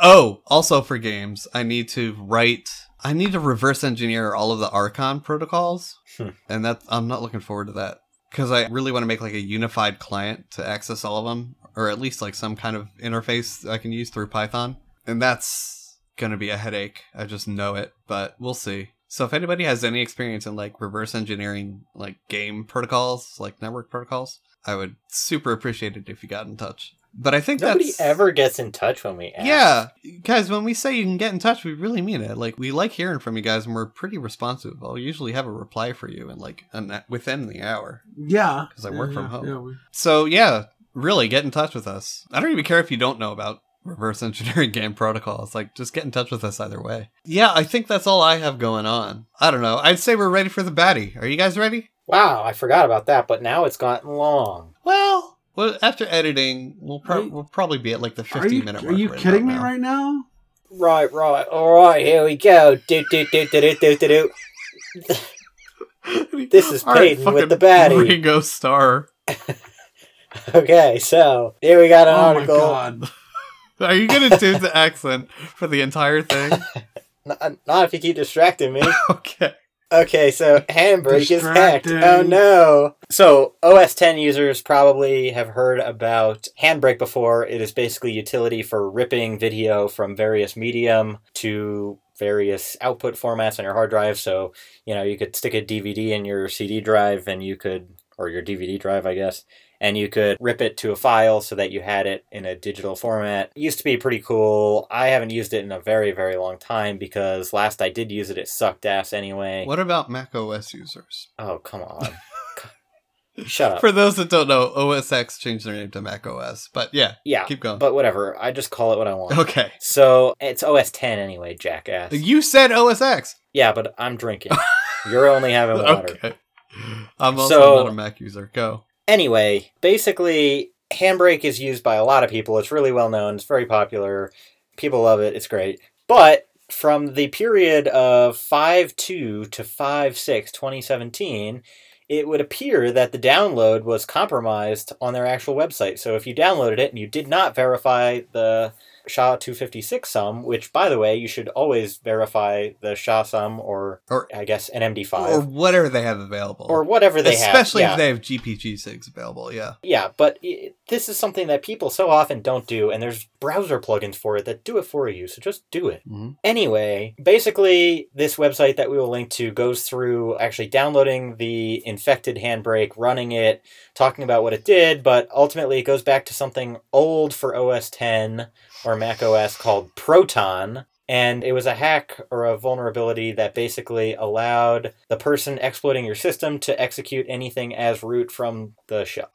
Oh, also for games, I need to write. I need to reverse engineer all of the Archon protocols, Hmm. and that I'm not looking forward to that because I really want to make like a unified client to access all of them, or at least like some kind of interface I can use through Python, and that's gonna be a headache. I just know it, but we'll see. So if anybody has any experience in like reverse engineering like game protocols, like network protocols, I would super appreciate it if you got in touch. But I think Nobody that's ever gets in touch when we ask. yeah, guys. When we say you can get in touch, we really mean it. Like we like hearing from you guys, and we're pretty responsive. I'll usually have a reply for you in like an, within the hour. Yeah, because I work Yeah, from yeah, home. Yeah, we- So yeah, really get in touch with us. I don't even care if you don't know about reverse engineering game protocols. Like just get in touch with us either way. Yeah, I think that's all I have going on. I don't know. I'd say we're ready for the baddie. Are you guys ready? Wow, I forgot about that, but now it's gotten long. Well, well after editing, we'll, pro- you- we'll probably be at like the Are 15 you, minute are you right kidding me now. right now? Right, right. All right, here we go. Do, do, do, do, do, do, do. This is All right, Peyton with the baddie. Ringo Starr. Okay, so here we got an oh my article. Are you gonna do the accent for the entire thing? N- not if you keep distracting me. Okay. Okay, so Handbrake is hacked. Oh no. So OS 10 users probably have heard about Handbrake before. It is basically utility for ripping video from various medium to various output formats on your hard drive. So, you know, you could stick a DVD in your CD drive and you could or your DVD drive, I guess, and you could rip it to a file so that you had it in a digital format. It used to be pretty cool. I haven't used it in a very, very long time because last I did use it, it sucked ass anyway. What about Mac OS users? Oh, come on. Shut up. For those that don't know, OS X changed their name to Mac OS. But yeah, yeah, keep going. but whatever. I just call it what I want. okay. So it's OS 10 anyway, jackass. You said OS X. Yeah, but I'm drinking. You're only having water. Okay. I'm also So- not a Mac user. Go. Anyway, basically, Handbrake is used by a lot of people. It's really well known. It's very popular. People love it. It's great. But from the period of 5 2 to 5 6, 2017, it would appear that the download was compromised on their actual website. So if you downloaded it and you did not verify the SHA 256 sum, which, by the way, you should always verify the SHA sum or, Or- I guess, an MD5 Or whatever they have available. Or whatever they have. Especially Yeah. if they have GPG SIGs available. Yeah. Yeah, but i this is something that people so often don't do, and there's browser plugins for it that do it for you, so just do it. Mhm. Anyway, basically, this website that we will link to goes through actually downloading the infected handbrake, running it, talking about what it did, but ultimately it goes back to something old for OS 10 or Mac OS called Proton. And it was a hack or a vulnerability that basically allowed the person exploiting your system to execute anything as root from the shell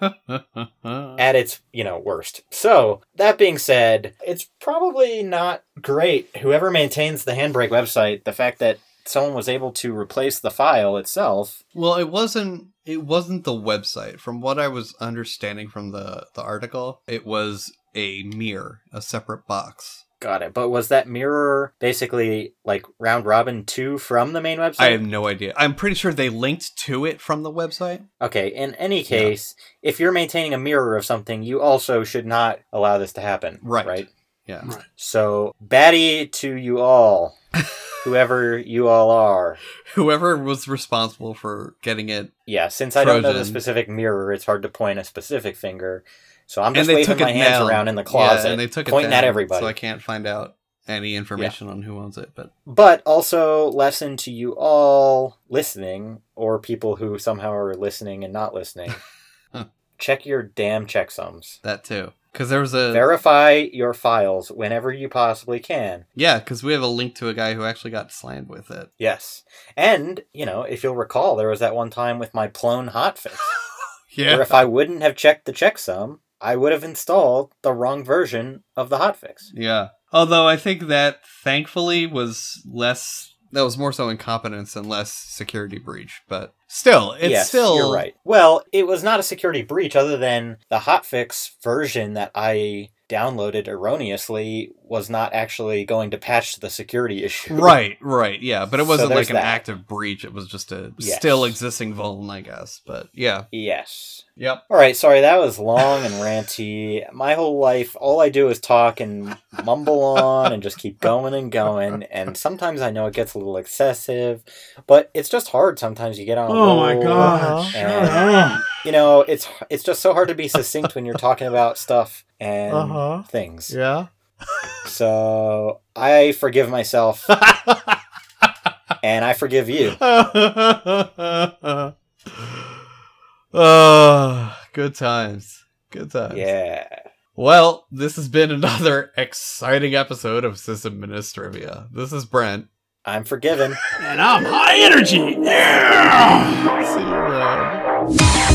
at its you know worst so that being said it's probably not great whoever maintains the handbrake website the fact that someone was able to replace the file itself well, it wasn't. It wasn't the website. From what I was understanding from the the article, it was a mirror, a separate box. got it but was that mirror basically like round robin 2 from the main website I have no idea. I'm pretty sure they linked to it from the website. okay in any case if you're maintaining a mirror of something you also should not allow this to happen Right. right Yeah. Right. so baddie to you all whoever you all are Whoever was responsible for getting it, Yeah, since I don't know the specific mirror, it's hard to point a specific finger. So I'm just waving my hands down. around in the Yeah, closet, and they took it pointing at everybody. So I can't find out any information on who owns it. But But also, lesson to you all listening, or people who somehow are listening and not listening. check your damn checksums. that too, because there was a Verify your files whenever you possibly can. yeah, because we have a link to a guy who actually got slammed with it. Yes. And, you know, if you'll recall, there was that one time with my Plone hotfix. Yeah. If I wouldn't have checked the checksum, I would have installed the wrong version of the hotfix. Yeah. Although I think that thankfully was less that was more so incompetence and less security breach, but still, it's yes, still you're right. Well, it was not a security breach other than the hotfix version that I downloaded erroneously was not actually going to patch the security issue. Right, right, yeah, but it wasn't there's like an that. active breach. It was just a Yes. still existing vuln, I guess. But yeah, Yes. yep. All right, sorry, that was long and ranty. My whole life, all I do is talk and mumble on and just keep going and going. And sometimes I know it gets a little excessive, but it's just hard. Sometimes you get on. Oh my roll. god! Shut And- You know, it's it's just so hard to be succinct when you're talking about stuff and Uh-huh. things. Yeah. So I forgive myself and I forgive you. oh, good times. Good times. Yeah. Well, this has been another exciting episode of Sysadministrivia. This is Brent. I'm forgiven. And I'm high energy. Yeah. See you around.